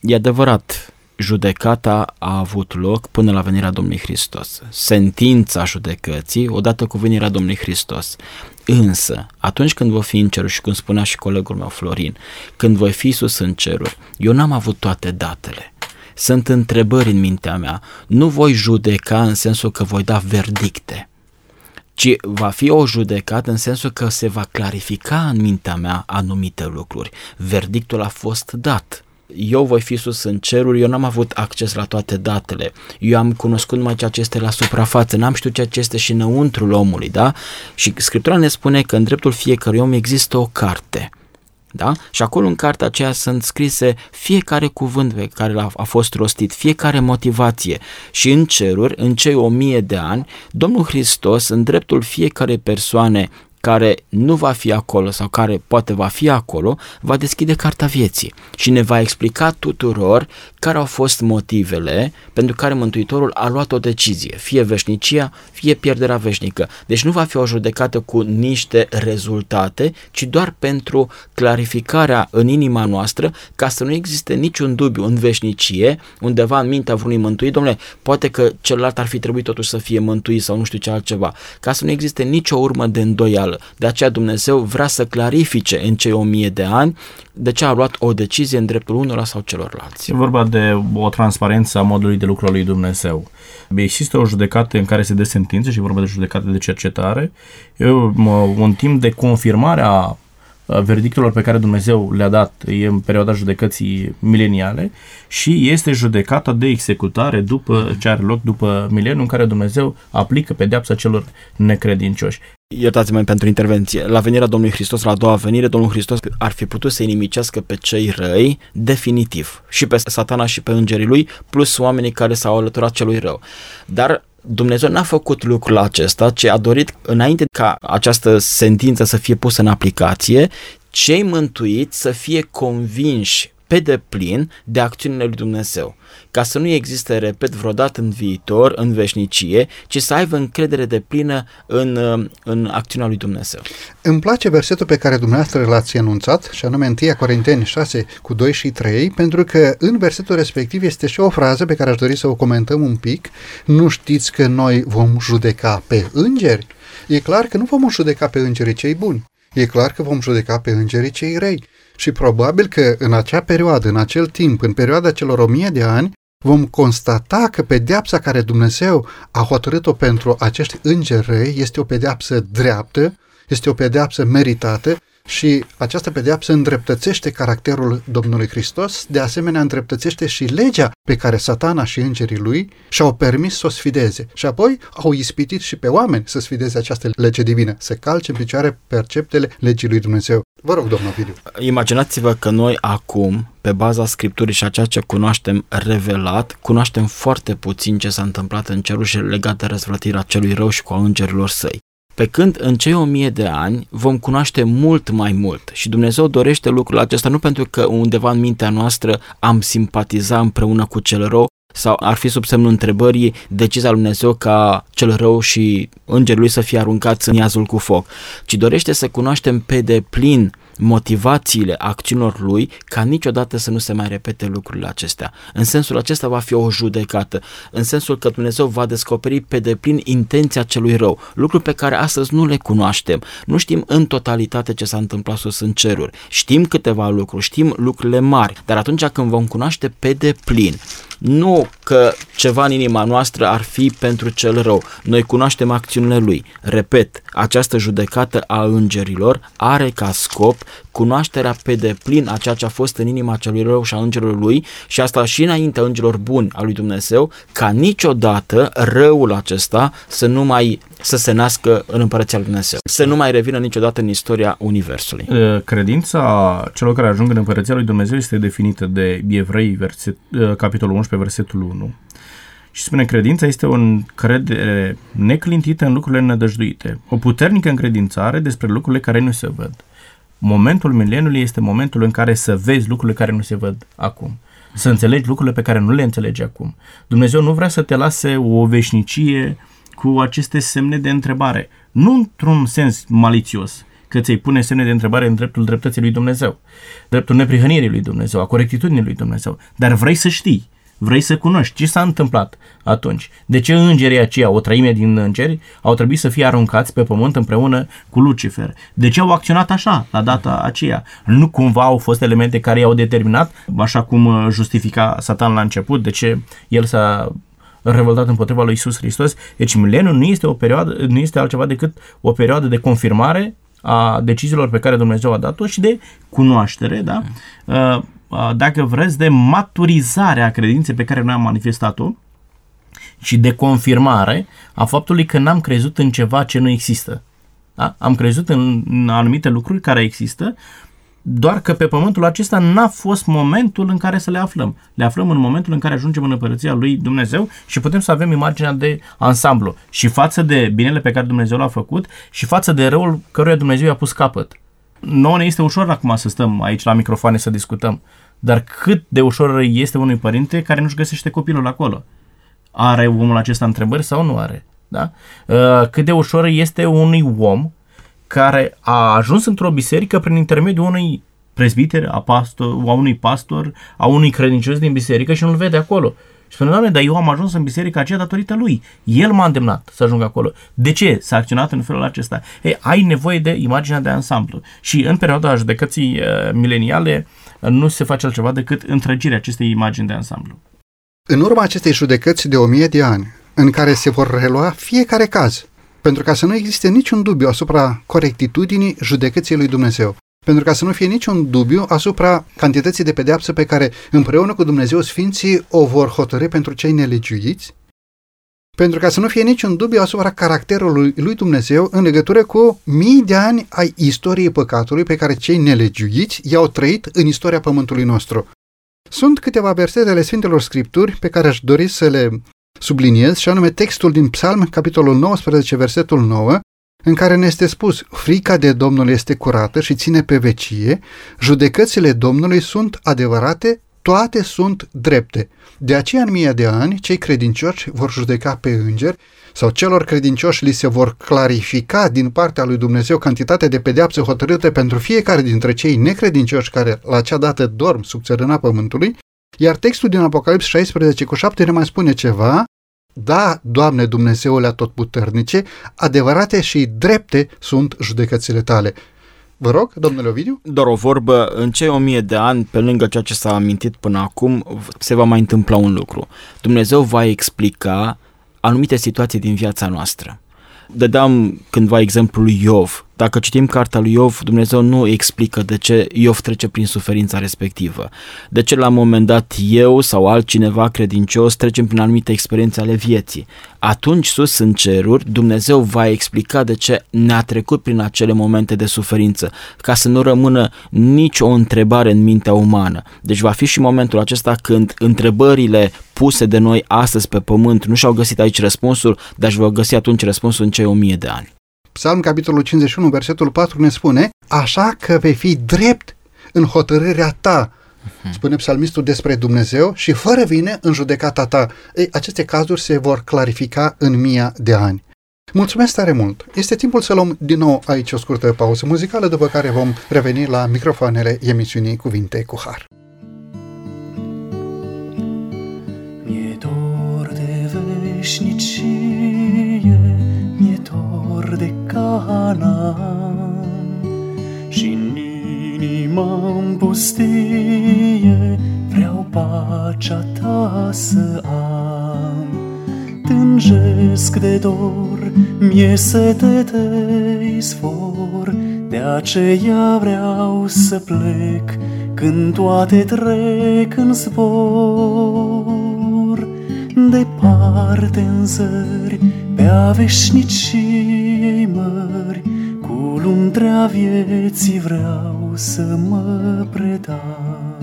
E adevărat, judecata a avut loc până la venirea Domnului Hristos. Sentința judecății odată cu venirea Domnului Hristos. Însă, atunci când voi fi în ceruri și cum spunea și colegul meu Florin, când voi fi sus în ceruri, eu n-am avut toate datele. Sunt întrebări în mintea mea. Nu voi judeca în sensul că voi da verdicte, ci va fi o judecată în sensul că se va clarifica în mintea mea anumite lucruri. Verdictul a fost dat eu voi fi sus în ceruri, eu n-am avut acces la toate datele, eu am cunoscut numai ceea ce este la suprafață, n-am știut ceea ce este și înăuntrul omului, da? Și Scriptura ne spune că în dreptul fiecărui om există o carte, da? Și acolo în cartea aceea sunt scrise fiecare cuvânt pe care a, a fost rostit, fiecare motivație. Și în ceruri, în cei o mie de ani, Domnul Hristos, în dreptul fiecare persoane care nu va fi acolo sau care poate va fi acolo, va deschide cartea vieții și ne va explica tuturor care au fost motivele pentru care Mântuitorul a luat o decizie, fie veșnicia, fie pierderea veșnică. Deci nu va fi o judecată cu niște rezultate, ci doar pentru clarificarea în inima noastră ca să nu existe niciun dubiu în veșnicie, undeva în mintea vreunui mântuit, domnule, poate că celălalt ar fi trebuit totuși să fie mântuit sau nu știu ce altceva, ca să nu existe nicio urmă de îndoială reală. De aceea Dumnezeu vrea să clarifice în cei o mie de ani de ce a luat o decizie în dreptul unora sau celorlalți. E vorba de o transparență a modului de lucru al lui Dumnezeu. Există o judecată în care se dă sentințe și vorba de judecată de cercetare. E un timp de confirmare a verdictelor pe care Dumnezeu le-a dat în perioada judecății mileniale și este judecata de executare după ce are loc după mileniu în care Dumnezeu aplică pedeapsa celor necredincioși. Iertați-mă pentru intervenție. La venirea Domnului Hristos, la a doua venire, Domnul Hristos ar fi putut să inimicească pe cei răi definitiv. Și pe satana și pe îngerii lui, plus oamenii care s-au alăturat celui rău. Dar Dumnezeu n-a făcut lucrul acesta, ci a dorit, înainte ca această sentință să fie pusă în aplicație, cei mântuiți să fie convinși pe deplin de acțiunile lui Dumnezeu, ca să nu existe, repet, vreodată în viitor, în veșnicie, ci să aibă încredere de plină în, în acțiunea lui Dumnezeu. Îmi place versetul pe care dumneavoastră l-ați enunțat, și anume 1 Corinteni 6 cu 2 și 3, pentru că în versetul respectiv este și o frază pe care aș dori să o comentăm un pic. Nu știți că noi vom judeca pe îngeri? E clar că nu vom judeca pe îngerii cei buni. E clar că vom judeca pe îngerii cei răi. Și probabil că în acea perioadă, în acel timp, în perioada celor o mie de ani, vom constata că pedeapsa care Dumnezeu a hotărât-o pentru acești îngeri răi este o pedeapsă dreaptă, este o pedeapsă meritată și această pedeapsă îndreptățește caracterul Domnului Hristos, de asemenea îndreptățește și legea pe care satana și îngerii lui și-au permis să o sfideze. Și apoi au ispitit și pe oameni să sfideze această lege divină, să calce în picioare perceptele legii lui Dumnezeu. Vă rog, domnul Ovidiu. Imaginați-vă că noi acum, pe baza Scripturii și a ceea ce cunoaștem revelat, cunoaștem foarte puțin ce s-a întâmplat în cerul și legat de răzvrătirea celui rău și cu a îngerilor săi. Pe când în cei o mie de ani vom cunoaște mult mai mult. Și Dumnezeu dorește lucrul acesta nu pentru că undeva în mintea noastră am simpatiza împreună cu cel rău sau ar fi sub semnul întrebării decizia lui Dumnezeu ca cel rău și îngerul lui să fie aruncați în iazul cu foc, ci dorește să cunoaștem pe deplin motivațiile acțiunilor lui ca niciodată să nu se mai repete lucrurile acestea. În sensul acesta va fi o judecată, în sensul că Dumnezeu va descoperi pe deplin intenția celui rău, lucruri pe care astăzi nu le cunoaștem. Nu știm în totalitate ce s-a întâmplat sus în ceruri. Știm câteva lucruri, știm lucrurile mari, dar atunci când vom cunoaște pe deplin nu că ceva în inima noastră ar fi pentru cel rău. Noi cunoaștem acțiunile lui. Repet, această judecată a îngerilor are ca scop cunoașterea pe deplin a ceea ce a fost în inima celui rău și a îngerului lui și asta și înaintea îngerilor buni a lui Dumnezeu, ca niciodată răul acesta să nu mai să se nască în împărăția lui Dumnezeu, să nu mai revină niciodată în istoria Universului. Credința celor care ajung în împărăția lui Dumnezeu este definită de Evrei, verset, capitolul 11, versetul 1. Și spune, credința este o încredere neclintită în lucrurile nădăjduite, o puternică încredințare despre lucrurile care nu se văd. Momentul mileniului este momentul în care să vezi lucrurile care nu se văd acum. Să înțelegi lucrurile pe care nu le înțelegi acum. Dumnezeu nu vrea să te lase o veșnicie cu aceste semne de întrebare. Nu într-un sens malițios, că ți-ai pune semne de întrebare în dreptul dreptății lui Dumnezeu, dreptul neprihănirii lui Dumnezeu, a corectitudinii lui Dumnezeu, dar vrei să știi vrei să cunoști ce s-a întâmplat atunci. De ce îngerii aceia, o treime din îngeri, au trebuit să fie aruncați pe pământ împreună cu Lucifer? De ce au acționat așa la data aceea? Nu cumva au fost elemente care i-au determinat, așa cum uh, justifica Satan la început, de ce el s-a revoltat împotriva lui Isus Hristos. Deci mileniul nu este o perioadă, nu este altceva decât o perioadă de confirmare a deciziilor pe care Dumnezeu a dat-o și de cunoaștere, da? Uh, dacă vreți, de maturizare a credinței pe care noi am manifestat-o și de confirmare a faptului că n-am crezut în ceva ce nu există. Da? Am crezut în, în anumite lucruri care există, doar că pe pământul acesta n-a fost momentul în care să le aflăm. Le aflăm în momentul în care ajungem în împărăția lui Dumnezeu și putem să avem imaginea de ansamblu și față de binele pe care Dumnezeu l-a făcut și față de răul căruia Dumnezeu i-a pus capăt. Nouă ne este ușor acum să stăm aici la microfoane să discutăm, dar cât de ușor este unui părinte care nu-și găsește copilul acolo? Are omul acesta întrebări sau nu are? Da? Uh, cât de ușor este unui om care a ajuns într-o biserică prin intermediul unui prezbiter, a, pastor, a unui pastor, a unui credincios din biserică și nu-l vede acolo. Și spune, Doamne, dar eu am ajuns în biserica aceea datorită lui. El m-a îndemnat să ajung acolo. De ce s-a acționat în felul acesta? Ei, ai nevoie de imaginea de ansamblu. Și în perioada judecății uh, mileniale uh, nu se face altceva decât întregirea acestei imagini de ansamblu. În urma acestei judecăți de o mie de ani, în care se vor relua fiecare caz, pentru ca să nu existe niciun dubiu asupra corectitudinii judecății lui Dumnezeu. pentru ca să nu fie niciun dubiu asupra cantității de pedeapsă pe care împreună cu Dumnezeu Sfinții o vor hotărâ pentru cei nelegiuiți, pentru ca să nu fie niciun dubiu asupra caracterului lui Dumnezeu în legătură cu mii de ani ai istoriei păcatului pe care cei nelegiuiți i-au trăit în istoria pământului nostru. Sunt câteva versete ale Sfintelor Scripturi pe care aș dori să le subliniez, și anume textul din Psalm, capitolul 19, versetul 9, în care ne este spus, frica de Domnul este curată și ține pe vecie, judecățile Domnului sunt adevărate, toate sunt drepte. De aceea, în mii de ani, cei credincioși vor judeca pe îngeri sau celor credincioși li se vor clarifica din partea lui Dumnezeu cantitatea de pedeapse hotărâte pentru fiecare dintre cei necredincioși care la acea dată dorm sub țărâna pământului, iar textul din Apocalips 16 cu 7 ne mai spune ceva, da, Doamne Dumnezeule atotputernice, adevărate și drepte sunt judecățile tale. Vă rog, domnule Ovidiu? Doar o vorbă, în cei o mie de ani, pe lângă ceea ce s-a amintit până acum, se va mai întâmpla un lucru. Dumnezeu va explica anumite situații din viața noastră. Dădeam cândva exemplul lui Iov. Dacă citim cartea lui Iov, Dumnezeu nu explică de ce Iov trece prin suferința respectivă. De ce la un moment dat eu sau altcineva credincios trecem prin anumite experiențe ale vieții. Atunci sus în ceruri, Dumnezeu va explica de ce ne-a trecut prin acele momente de suferință, ca să nu rămână nicio întrebare în mintea umană. Deci va fi și momentul acesta când întrebările puse de noi astăzi pe pământ nu și-au găsit aici răspunsul, dar își vor găsi atunci răspunsul în cei o mie de ani. Psalm, capitolul 51, versetul 4 ne spune, așa că vei fi drept în hotărârea ta, mhm. spune psalmistul despre Dumnezeu și fără vine în judecata ta. Ei, aceste cazuri se vor clarifica în mia de ani. Mulțumesc tare mult! Este timpul să luăm din nou aici o scurtă pauză muzicală, după care vom reveni la microfoanele emisiunii Cuvinte cu Har. Mi-e dor de veșnicie de Canaan și în inima în pustie vreau pacea ta să am. Tânjesc de dor, mie sete de izvor, de aceea vreau să plec când toate trec în zbor. Departe în zări, pe a veșniciei mări, cu luntrea vieții vreau să mă predau.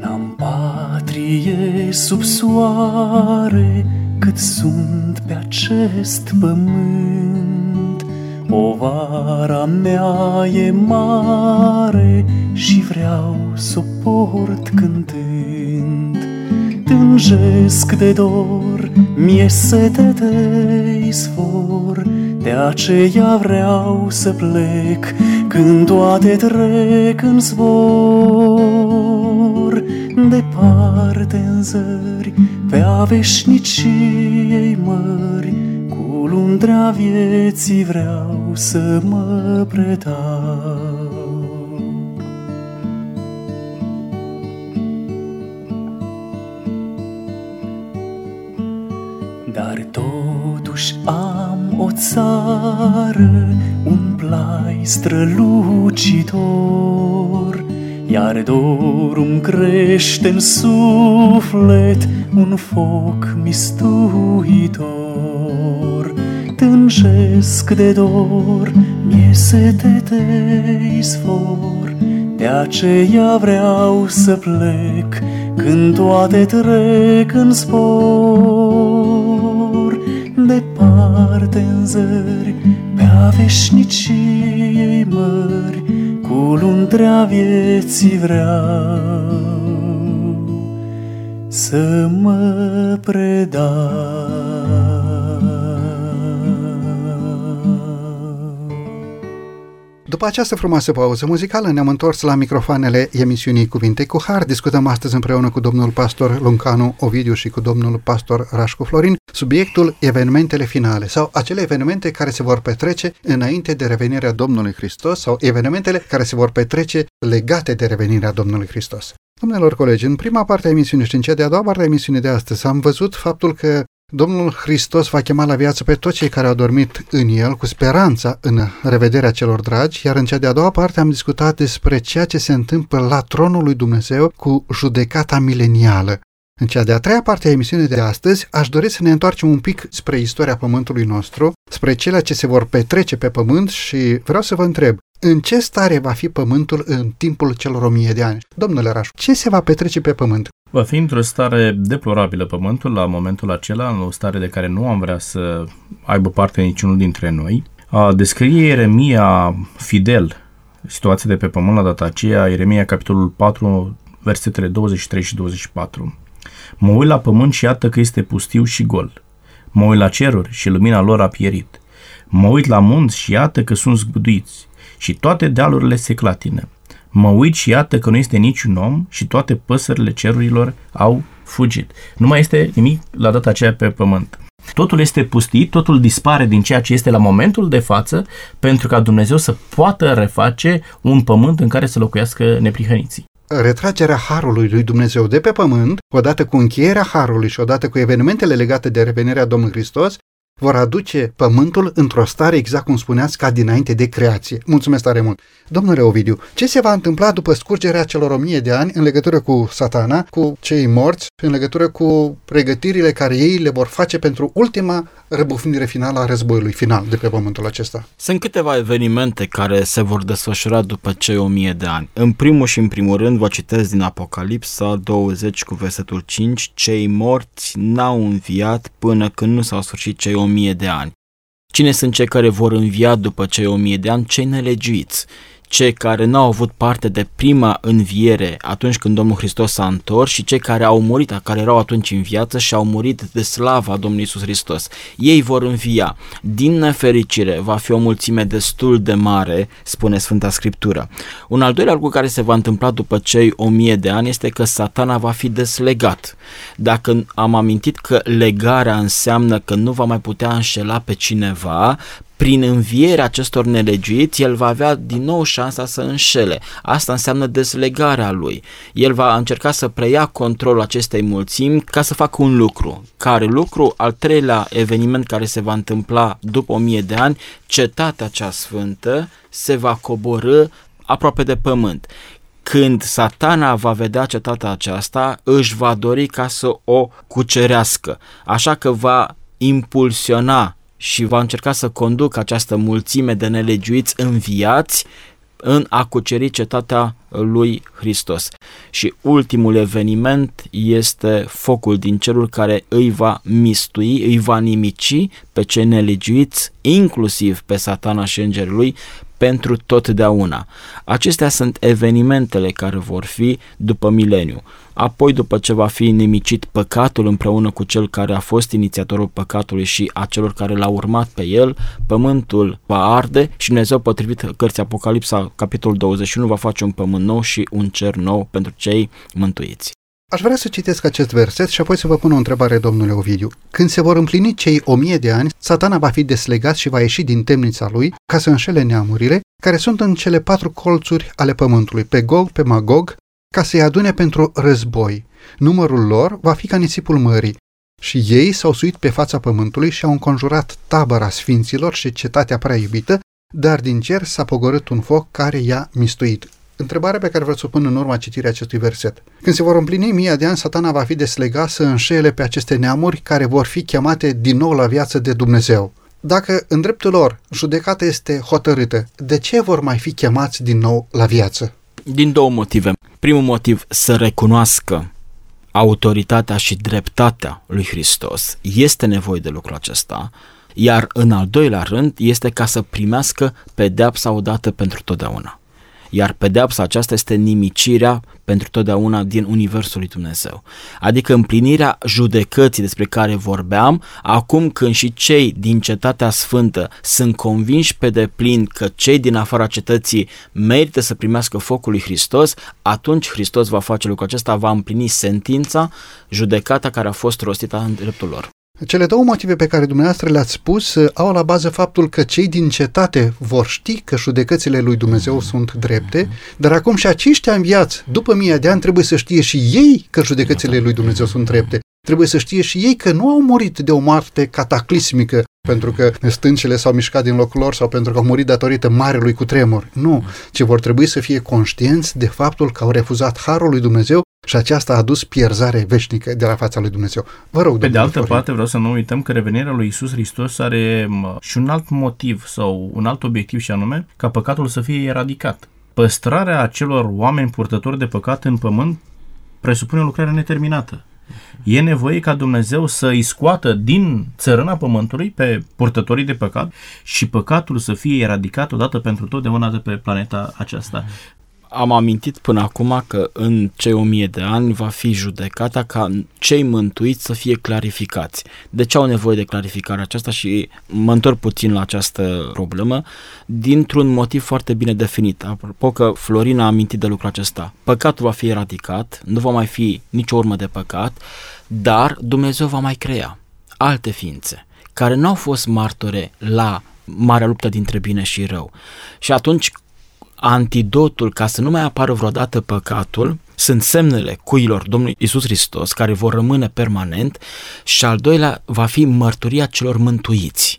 N-am patrie sub soare cât sunt pe acest pământ, Povara mea e mare și vreau să port cântând. Tânjesc de dor, mie sete de izvor, de aceea vreau să plec când toate trec în zbor. Departe în zări, pe a veșniciei mări, cu lundrea vieții vreau să mă predau. Țară un plai strălucitor, Iar dorul crește în suflet un foc mistuitor. Tânjesc de dor, mie sete de izvor, De aceea vreau să plec când toate trec în spor. Departe în zări, pe-a veșniciei mări, cu luntrea vieții vreau să mă predau. După această frumoasă pauză muzicală ne-am întors la microfoanele emisiunii Cuvinte cu Har. Discutăm astăzi împreună cu domnul pastor Luncanu Ovidiu și cu domnul pastor Rașcu Florin subiectul evenimentele finale sau acele evenimente care se vor petrece înainte de revenirea Domnului Hristos sau evenimentele care se vor petrece legate de revenirea Domnului Hristos. Domnilor colegi, în prima parte a emisiunii și în cea de-a doua parte a emisiunii de astăzi am văzut faptul că Domnul Hristos va chema la viață pe toți cei care au dormit în El, cu speranța în revederea celor dragi, iar în cea de-a doua parte am discutat despre ceea ce se întâmplă la tronul lui Dumnezeu cu judecata milenială. În cea de-a treia parte a emisiunii de astăzi, aș dori să ne întoarcem un pic spre istoria pământului nostru, spre cele ce se vor petrece pe pământ și vreau să vă întreb, în ce stare va fi pământul în timpul celor o mie de ani? Domnule Rașu, ce se va petrece pe pământ? Va fi într-o stare deplorabilă pământul la momentul acela, în o stare de care nu am vrea să aibă parte niciunul dintre noi. A descrie Ieremia fidel situația de pe pământ la data aceea, Ieremia capitolul 4, versetele 23 și 24. Mă uit la pământ și iată că este pustiu și gol. Mă uit la ceruri și lumina lor a pierit. Mă uit la munți și iată că sunt zguduiți și toate dealurile se clatină. Mă uit și iată că nu este niciun om și toate păsările cerurilor au fugit. Nu mai este nimic la data aceea pe pământ. Totul este pustit, totul dispare din ceea ce este la momentul de față pentru ca Dumnezeu să poată reface un pământ în care să locuiască neprihăniții retragerea harului lui Dumnezeu de pe pământ, odată cu încheierea harului și odată cu evenimentele legate de revenirea Domnului Hristos, vor aduce pământul într-o stare exact cum spuneați ca dinainte de creație. Mulțumesc tare mult! Domnule Ovidiu, ce se va întâmpla după scurgerea celor o mie de ani în legătură cu satana, cu cei morți, în legătură cu pregătirile care ei le vor face pentru ultima răbufnire finală a războiului final de pe pământul acesta? Sunt câteva evenimente care se vor desfășura după cei o mie de ani. În primul și în primul rând vă citesc din Apocalipsa 20 cu versetul 5, cei morți n-au înviat până când nu s-au sfârșit cei o mie de ani. Cine sunt cei care vor învia după cei o mie de ani? Cei nelegiuiți cei care nu au avut parte de prima înviere atunci când Domnul Hristos s-a întors și cei care au murit, care erau atunci în viață și au murit de slava Domnului Isus Hristos. Ei vor învia. Din nefericire va fi o mulțime destul de mare, spune Sfânta Scriptură. Un al doilea lucru care se va întâmpla după cei o mie de ani este că satana va fi deslegat. Dacă am amintit că legarea înseamnă că nu va mai putea înșela pe cineva, prin învierea acestor nelegiuiți, el va avea din nou șansa să înșele. Asta înseamnă deslegarea lui. El va încerca să preia controlul acestei mulțimi ca să facă un lucru. Care lucru? Al treilea eveniment care se va întâmpla după o mie de ani, cetatea cea sfântă se va coborâ aproape de pământ. Când satana va vedea cetatea aceasta, își va dori ca să o cucerească. Așa că va impulsiona și va încerca să conducă această mulțime de nelegiuiți înviați în a cuceri cetatea lui Hristos. Și ultimul eveniment este focul din cerul care îi va mistui, îi va nimici pe cei nelegiuiți, inclusiv pe satana și îngerii lui, pentru totdeauna. Acestea sunt evenimentele care vor fi după mileniu. Apoi, după ce va fi nimicit păcatul împreună cu cel care a fost inițiatorul păcatului și a celor care l-au urmat pe el, pământul va arde și Dumnezeu, potrivit cărții Apocalipsa, capitolul 21, va face un pământ nou și un cer nou pentru cei mântuiți. Aș vrea să citesc acest verset și apoi să vă pun o întrebare, domnule Ovidiu. Când se vor împlini cei o mie de ani, satana va fi deslegat și va ieși din temnița lui ca să înșele neamurile care sunt în cele patru colțuri ale pământului, pe Gog, pe Magog, ca să-i adune pentru război. Numărul lor va fi ca nisipul mării. Și ei s-au suit pe fața pământului și au înconjurat tabăra sfinților și cetatea prea iubită, dar din cer s-a pogorât un foc care i-a mistuit. Întrebarea pe care vreau să o pun în urma citirii acestui verset. Când se vor împlini mii de ani, satana va fi deslegat să înșele pe aceste neamuri care vor fi chemate din nou la viață de Dumnezeu. Dacă în dreptul lor judecata este hotărâtă, de ce vor mai fi chemați din nou la viață? Din două motive. Primul motiv, să recunoască autoritatea și dreptatea lui Hristos. Este nevoie de lucrul acesta. Iar în al doilea rând este ca să primească pedeapsa odată pentru totdeauna iar pedeapsa aceasta este nimicirea pentru totdeauna din Universul lui Dumnezeu. Adică împlinirea judecății despre care vorbeam, acum când și cei din cetatea sfântă sunt convinși pe deplin că cei din afara cetății merită să primească focul lui Hristos, atunci Hristos va face lucrul acesta, va împlini sentința, judecata care a fost rostită în dreptul lor. Cele două motive pe care dumneavoastră le-ați spus uh, au la bază faptul că cei din cetate vor ști că judecățile lui Dumnezeu sunt drepte, dar acum și aceștia în viață, după mii de ani, trebuie să știe și ei că judecățile lui Dumnezeu sunt drepte. trebuie să știe și ei că nu au murit de o moarte cataclismică, pentru că stâncile s-au mișcat din locul lor sau pentru că au murit datorită marelui cutremur. Nu, ci vor trebui să fie conștienți de faptul că au refuzat harul lui Dumnezeu și aceasta a adus pierzare veșnică de la fața lui Dumnezeu. Vă rog, Pe de altă Florin. parte, vreau să nu uităm că revenirea lui Isus Hristos are și un alt motiv sau un alt obiectiv și anume ca păcatul să fie eradicat. Păstrarea acelor oameni purtători de păcat în pământ presupune o lucrare neterminată. E nevoie ca Dumnezeu să îi scoată din țărâna pământului pe purtătorii de păcat și păcatul să fie eradicat odată pentru totdeauna de pe planeta aceasta. Am amintit până acum că în cei o mie de ani va fi judecata ca cei mântuiți să fie clarificați. De ce au nevoie de clarificarea aceasta și mă întorc puțin la această problemă dintr-un motiv foarte bine definit. Apropo că Florina a amintit de lucrul acesta. Păcatul va fi eradicat, nu va mai fi nicio urmă de păcat, dar Dumnezeu va mai crea alte ființe care nu au fost martore la marea luptă dintre bine și rău. Și atunci antidotul ca să nu mai apară vreodată păcatul sunt semnele cuilor Domnului Isus Hristos care vor rămâne permanent și al doilea va fi mărturia celor mântuiți.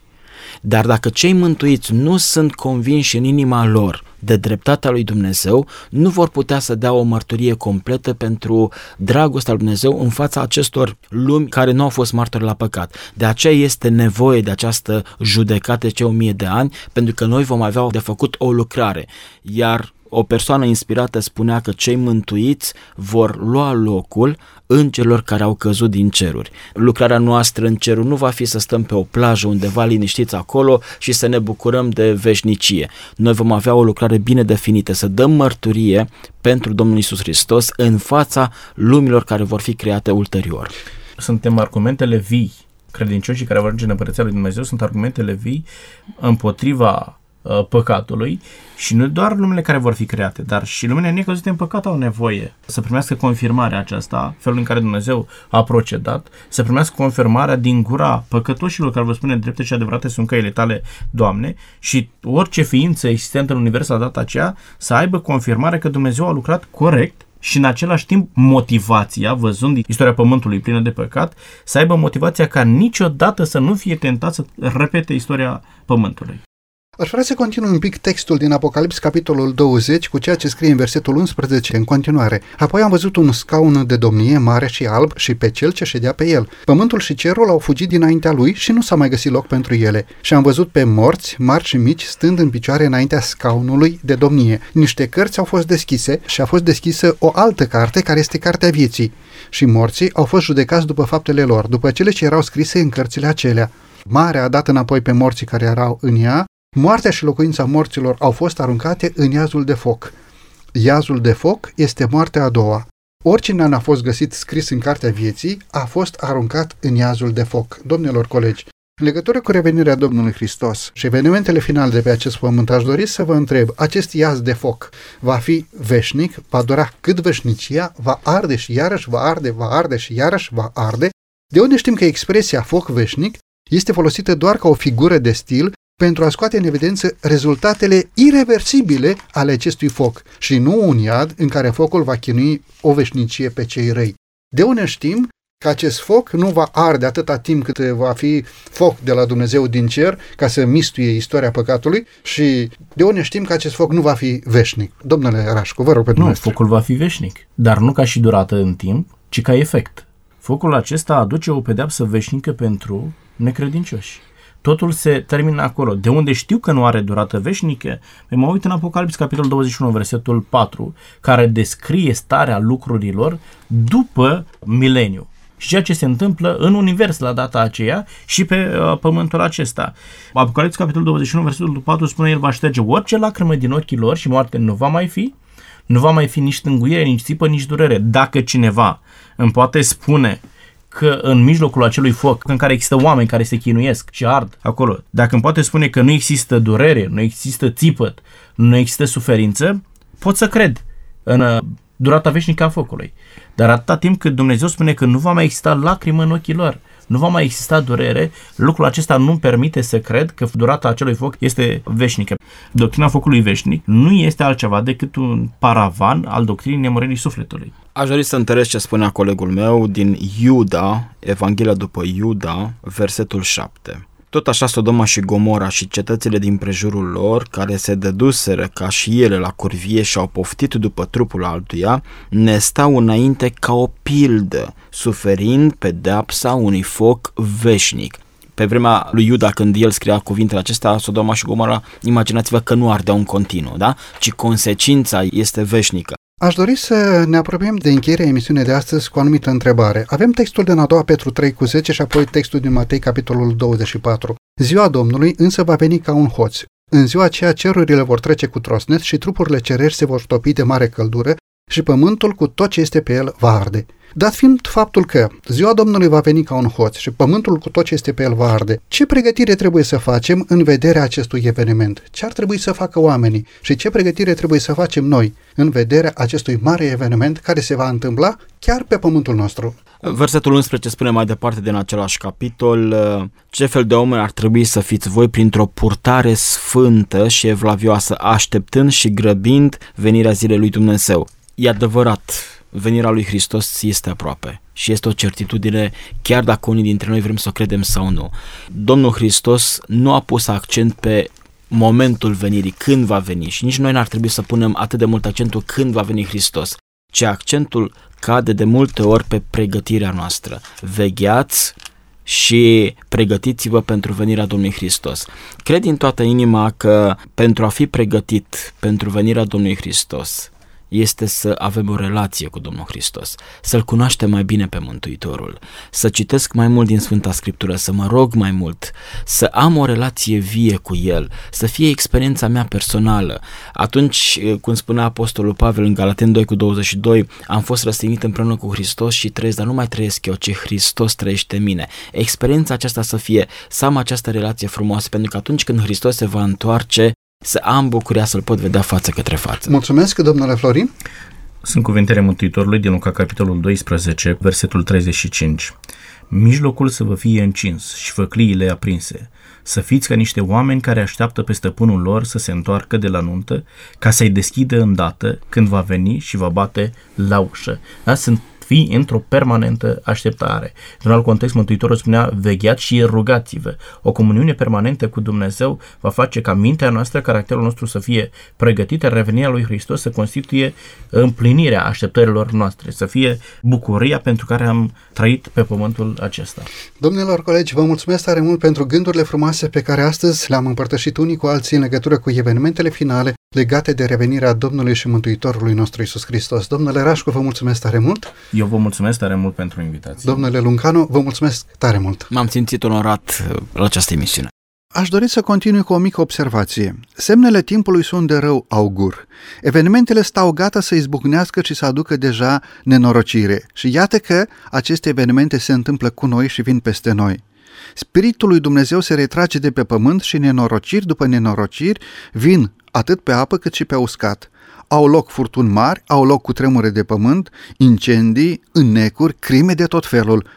Dar dacă cei mântuiți nu sunt convinși în inima lor de dreptatea lui Dumnezeu, nu vor putea să dea o mărturie completă pentru dragostea lui Dumnezeu în fața acestor lumi care nu au fost martori la păcat. De aceea este nevoie de această judecată de cei o mie de ani, pentru că noi vom avea de făcut o lucrare. Iar o persoană inspirată spunea că cei mântuiți vor lua locul îngerilor care au căzut din ceruri. Lucrarea noastră în cerul nu va fi să stăm pe o plajă undeva liniștiți acolo și să ne bucurăm de veșnicie. Noi vom avea o lucrare bine definită, să dăm mărturie pentru Domnul Isus Hristos în fața lumilor care vor fi create ulterior. Suntem argumentele vii credincioșii care vor ajunge în Împărăția lui Dumnezeu sunt argumentele vii împotriva Uh, păcatului și nu doar lumele care vor fi create, dar și lumele necăzute în păcat au nevoie să primească confirmarea aceasta, felul în care Dumnezeu a procedat, să primească confirmarea din gura păcătoșilor care vă spune drepte și adevărate sunt căile tale, Doamne, și orice ființă existentă în univers la data aceea să aibă confirmare că Dumnezeu a lucrat corect și în același timp motivația, văzând istoria Pământului plină de păcat, să aibă motivația ca niciodată să nu fie tentat să repete istoria Pământului. Aș vrea să continui un pic textul din Apocalips, capitolul 20, cu ceea ce scrie în versetul 11 în continuare. Apoi am văzut un scaun de domnie mare și alb și pe cel ce ședea pe el. Pământul și cerul au fugit dinaintea lui și nu s-a mai găsit loc pentru ele. Și am văzut pe morți, mari și mici, stând în picioare înaintea scaunului de domnie. Niște cărți au fost deschise și a fost deschisă o altă carte care este Cartea Vieții. Și morții au fost judecați după faptele lor, după cele ce erau scrise în cărțile acelea. Marea a dat înapoi pe morții care erau în ea Moartea și locuința morților au fost aruncate în iazul de foc. Iazul de foc este moartea a doua. Oricine n-a fost găsit scris în cartea vieții a fost aruncat în iazul de foc. Domnilor colegi, în legătură cu revenirea Domnului Hristos și evenimentele finale de pe acest pământ, aș dori să vă întreb, acest iaz de foc va fi veșnic, va dura cât veșnicia, va arde și iarăși va arde, va arde și iarăși va arde? De unde știm că expresia foc veșnic este folosită doar ca o figură de stil pentru a scoate în evidență rezultatele irreversibile ale acestui foc și nu un iad în care focul va chinui o veșnicie pe cei răi. De unde știm că acest foc nu va arde atâta timp cât va fi foc de la Dumnezeu din cer ca să mistuie istoria păcatului și de unde știm că acest foc nu va fi veșnic. Domnule Rașcu, vă rog pe Nu, focul va fi veșnic, dar nu ca și durată în timp, ci ca efect. Focul acesta aduce o pedeapsă veșnică pentru necredincioși totul se termină acolo. De unde știu că nu are durată veșnică? Păi mă uit în Apocalips, capitolul 21, versetul 4, care descrie starea lucrurilor după mileniu și ceea ce se întâmplă în univers la data aceea și pe uh, pământul acesta. Apocalips, capitolul 21, versetul 4 spune, El va șterge orice lacrimă din ochii lor și moarte nu va mai fi, nu va mai fi nici tânguire, nici țipă, nici durere. Dacă cineva îmi poate spune că în mijlocul acelui foc în care există oameni care se chinuiesc și ard acolo, dacă îmi poate spune că nu există durere, nu există țipăt, nu există suferință, pot să cred în uh, durata veșnică a focului. Dar atâta timp cât Dumnezeu spune că nu va mai exista lacrimă în ochii lor, nu va mai exista durere, lucrul acesta nu-mi permite să cred că durata acelui foc este veșnică. Doctrina focului veșnic nu este altceva decât un paravan al doctrinii nemuririi sufletului. Aș dori să întăresc ce spunea colegul meu din Iuda, Evanghelia după Iuda, versetul 7. Tot așa Sodoma și Gomora și cetățile din prejurul lor, care se dăduseră ca și ele la curvie și au poftit după trupul altuia, ne stau înainte ca o pildă, suferind pedeapsa unui foc veșnic. Pe vremea lui Iuda, când el scria cuvintele acestea, Sodoma și Gomora, imaginați-vă că nu ardeau în continuu, da? ci consecința este veșnică. Aș dori să ne apropiem de încheierea emisiunii de astăzi cu o anumită întrebare. Avem textul din a doua Petru 3 cu 10 și apoi textul din Matei, capitolul 24. Ziua Domnului însă va veni ca un hoț. În ziua aceea cerurile vor trece cu trosnet și trupurile cerești se vor topi de mare căldură și pământul cu tot ce este pe el va arde. Dat fiind faptul că ziua Domnului va veni ca un hoț și pământul cu tot ce este pe el va arde, ce pregătire trebuie să facem în vederea acestui eveniment? Ce ar trebui să facă oamenii și ce pregătire trebuie să facem noi în vederea acestui mare eveniment care se va întâmpla chiar pe pământul nostru? Versetul 11 spune mai departe din același capitol ce fel de oameni ar trebui să fiți voi printr-o purtare sfântă și evlavioasă, așteptând și grăbind venirea zilei lui Dumnezeu. E adevărat, venirea lui Hristos este aproape și este o certitudine chiar dacă unii dintre noi vrem să o credem sau nu. Domnul Hristos nu a pus accent pe momentul venirii, când va veni și nici noi n-ar trebui să punem atât de mult accentul când va veni Hristos, ci accentul cade de multe ori pe pregătirea noastră. Vegheați și pregătiți-vă pentru venirea Domnului Hristos. Cred din toată inima că pentru a fi pregătit pentru venirea Domnului Hristos, este să avem o relație cu Domnul Hristos, să-L cunoaștem mai bine pe Mântuitorul, să citesc mai mult din Sfânta Scriptură, să mă rog mai mult, să am o relație vie cu El, să fie experiența mea personală. Atunci, cum spunea Apostolul Pavel în Galaten 2 cu 22, am fost răstignit împreună cu Hristos și trăiesc, dar nu mai trăiesc eu, ci Hristos trăiește în mine. Experiența aceasta să fie, să am această relație frumoasă, pentru că atunci când Hristos se va întoarce, să am bucuria să-L pot vedea față către față. Mulțumesc, domnule Florin. Sunt cuvintele Mântuitorului din Luca, capitolul 12, versetul 35. Mijlocul să vă fie încins și făcliile aprinse. Să fiți ca niște oameni care așteaptă pe stăpânul lor să se întoarcă de la nuntă, ca să-i deschidă îndată când va veni și va bate la ușă. Da? Sunt fi într-o permanentă așteptare. În alt context, Mântuitorul spunea, vegheați și rugați-vă. O comuniune permanentă cu Dumnezeu va face ca mintea noastră, caracterul nostru să fie pregătită, revenirea lui Hristos să constituie împlinirea așteptărilor noastre, să fie bucuria pentru care am trăit pe pământul acesta. Domnilor colegi, vă mulțumesc tare mult pentru gândurile frumoase pe care astăzi le-am împărtășit unii cu alții în legătură cu evenimentele finale legate de revenirea Domnului și Mântuitorului nostru Isus Hristos. Domnule Rașcu, vă mulțumesc tare mult! Eu vă mulțumesc tare mult pentru invitație. Domnule Luncanu, vă mulțumesc tare mult. M-am simțit onorat uh, la această emisiune. Aș dori să continui cu o mică observație. Semnele timpului sunt de rău augur. Evenimentele stau gata să izbucnească și să aducă deja nenorocire. Și iată că aceste evenimente se întâmplă cu noi și vin peste noi. Spiritul lui Dumnezeu se retrage de pe pământ și nenorociri după nenorociri vin atât pe apă cât și pe uscat au loc furtuni mari, au loc cu tremure de pământ, incendii, înnecuri, crime de tot felul.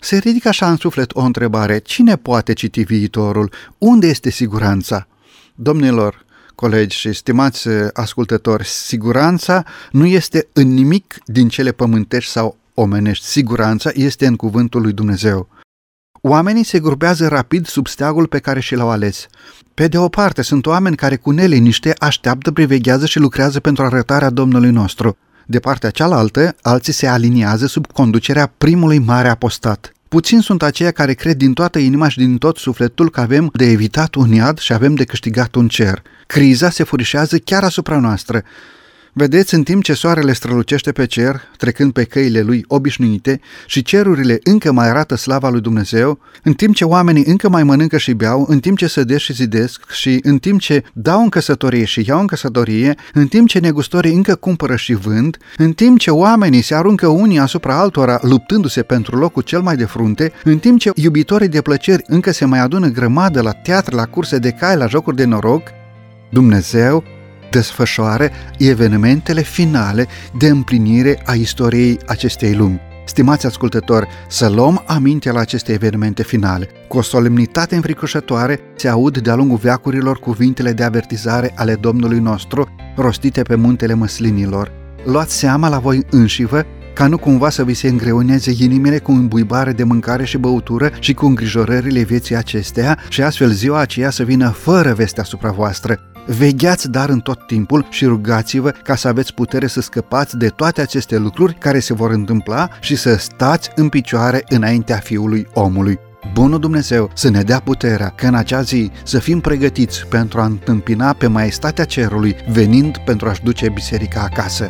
Se ridică așa în suflet o întrebare, cine poate citi viitorul? Unde este siguranța? Domnilor, colegi și stimați ascultători, siguranța nu este în nimic din cele pământești sau omenești. Siguranța este în cuvântul lui Dumnezeu. Oamenii se grupează rapid sub steagul pe care și l-au ales. Pe de o parte, sunt oameni care cu neliniște așteaptă, priveghează și lucrează pentru arătarea Domnului nostru. De partea cealaltă, alții se aliniază sub conducerea primului mare apostat. Puțini sunt aceia care cred din toată inima și din tot sufletul că avem de evitat un iad și avem de câștigat un cer. Criza se furișează chiar asupra noastră. Vedeți, în timp ce soarele strălucește pe cer, trecând pe căile lui obișnuite, și cerurile încă mai arată slava lui Dumnezeu, în timp ce oamenii încă mai mănâncă și beau, în timp ce sădesc și zidesc și în timp ce dau în căsătorie și iau în căsătorie, în timp ce negustorii încă cumpără și vând, în timp ce oamenii se aruncă unii asupra altora luptându-se pentru locul cel mai de frunte, în timp ce iubitorii de plăceri încă se mai adună grămadă la teatre, la curse de cai, la jocuri de noroc, Dumnezeu desfășoară evenimentele finale de împlinire a istoriei acestei lumi. Stimați ascultători, să luăm aminte la aceste evenimente finale. Cu o solemnitate înfricoșătoare se aud de-a lungul veacurilor cuvintele de avertizare ale Domnului nostru rostite pe muntele măslinilor. Luați seama la voi înșivă ca nu cumva să vi se îngreuneze inimile cu îmbuibare de mâncare și băutură și cu îngrijorările vieții acesteia și astfel ziua aceea să vină fără veste asupra voastră. Vegheați dar în tot timpul și rugați-vă ca să aveți putere să scăpați de toate aceste lucruri care se vor întâmpla și să stați în picioare înaintea Fiului omului. Bunul Dumnezeu să ne dea puterea că în acea zi să fim pregătiți pentru a întâmpina pe maestatea cerului venind pentru a-și duce biserica acasă.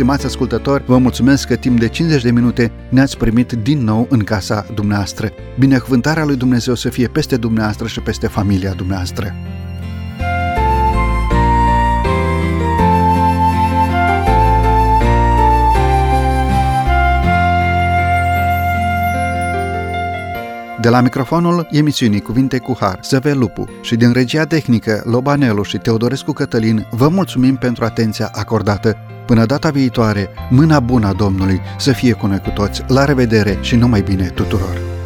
Stimați ascultători, vă mulțumesc că timp de 50 de minute ne-ați primit din nou în casa dumneavoastră. Binecuvântarea lui Dumnezeu să fie peste dumneavoastră și peste familia dumneavoastră. De la microfonul emisiunii Cuvinte cu Har, Zăve Lupu și din regia tehnică Lobanelu și Teodorescu Cătălin, vă mulțumim pentru atenția acordată. Până data viitoare, mâna bună a Domnului să fie cu noi cu toți. La revedere și numai bine tuturor!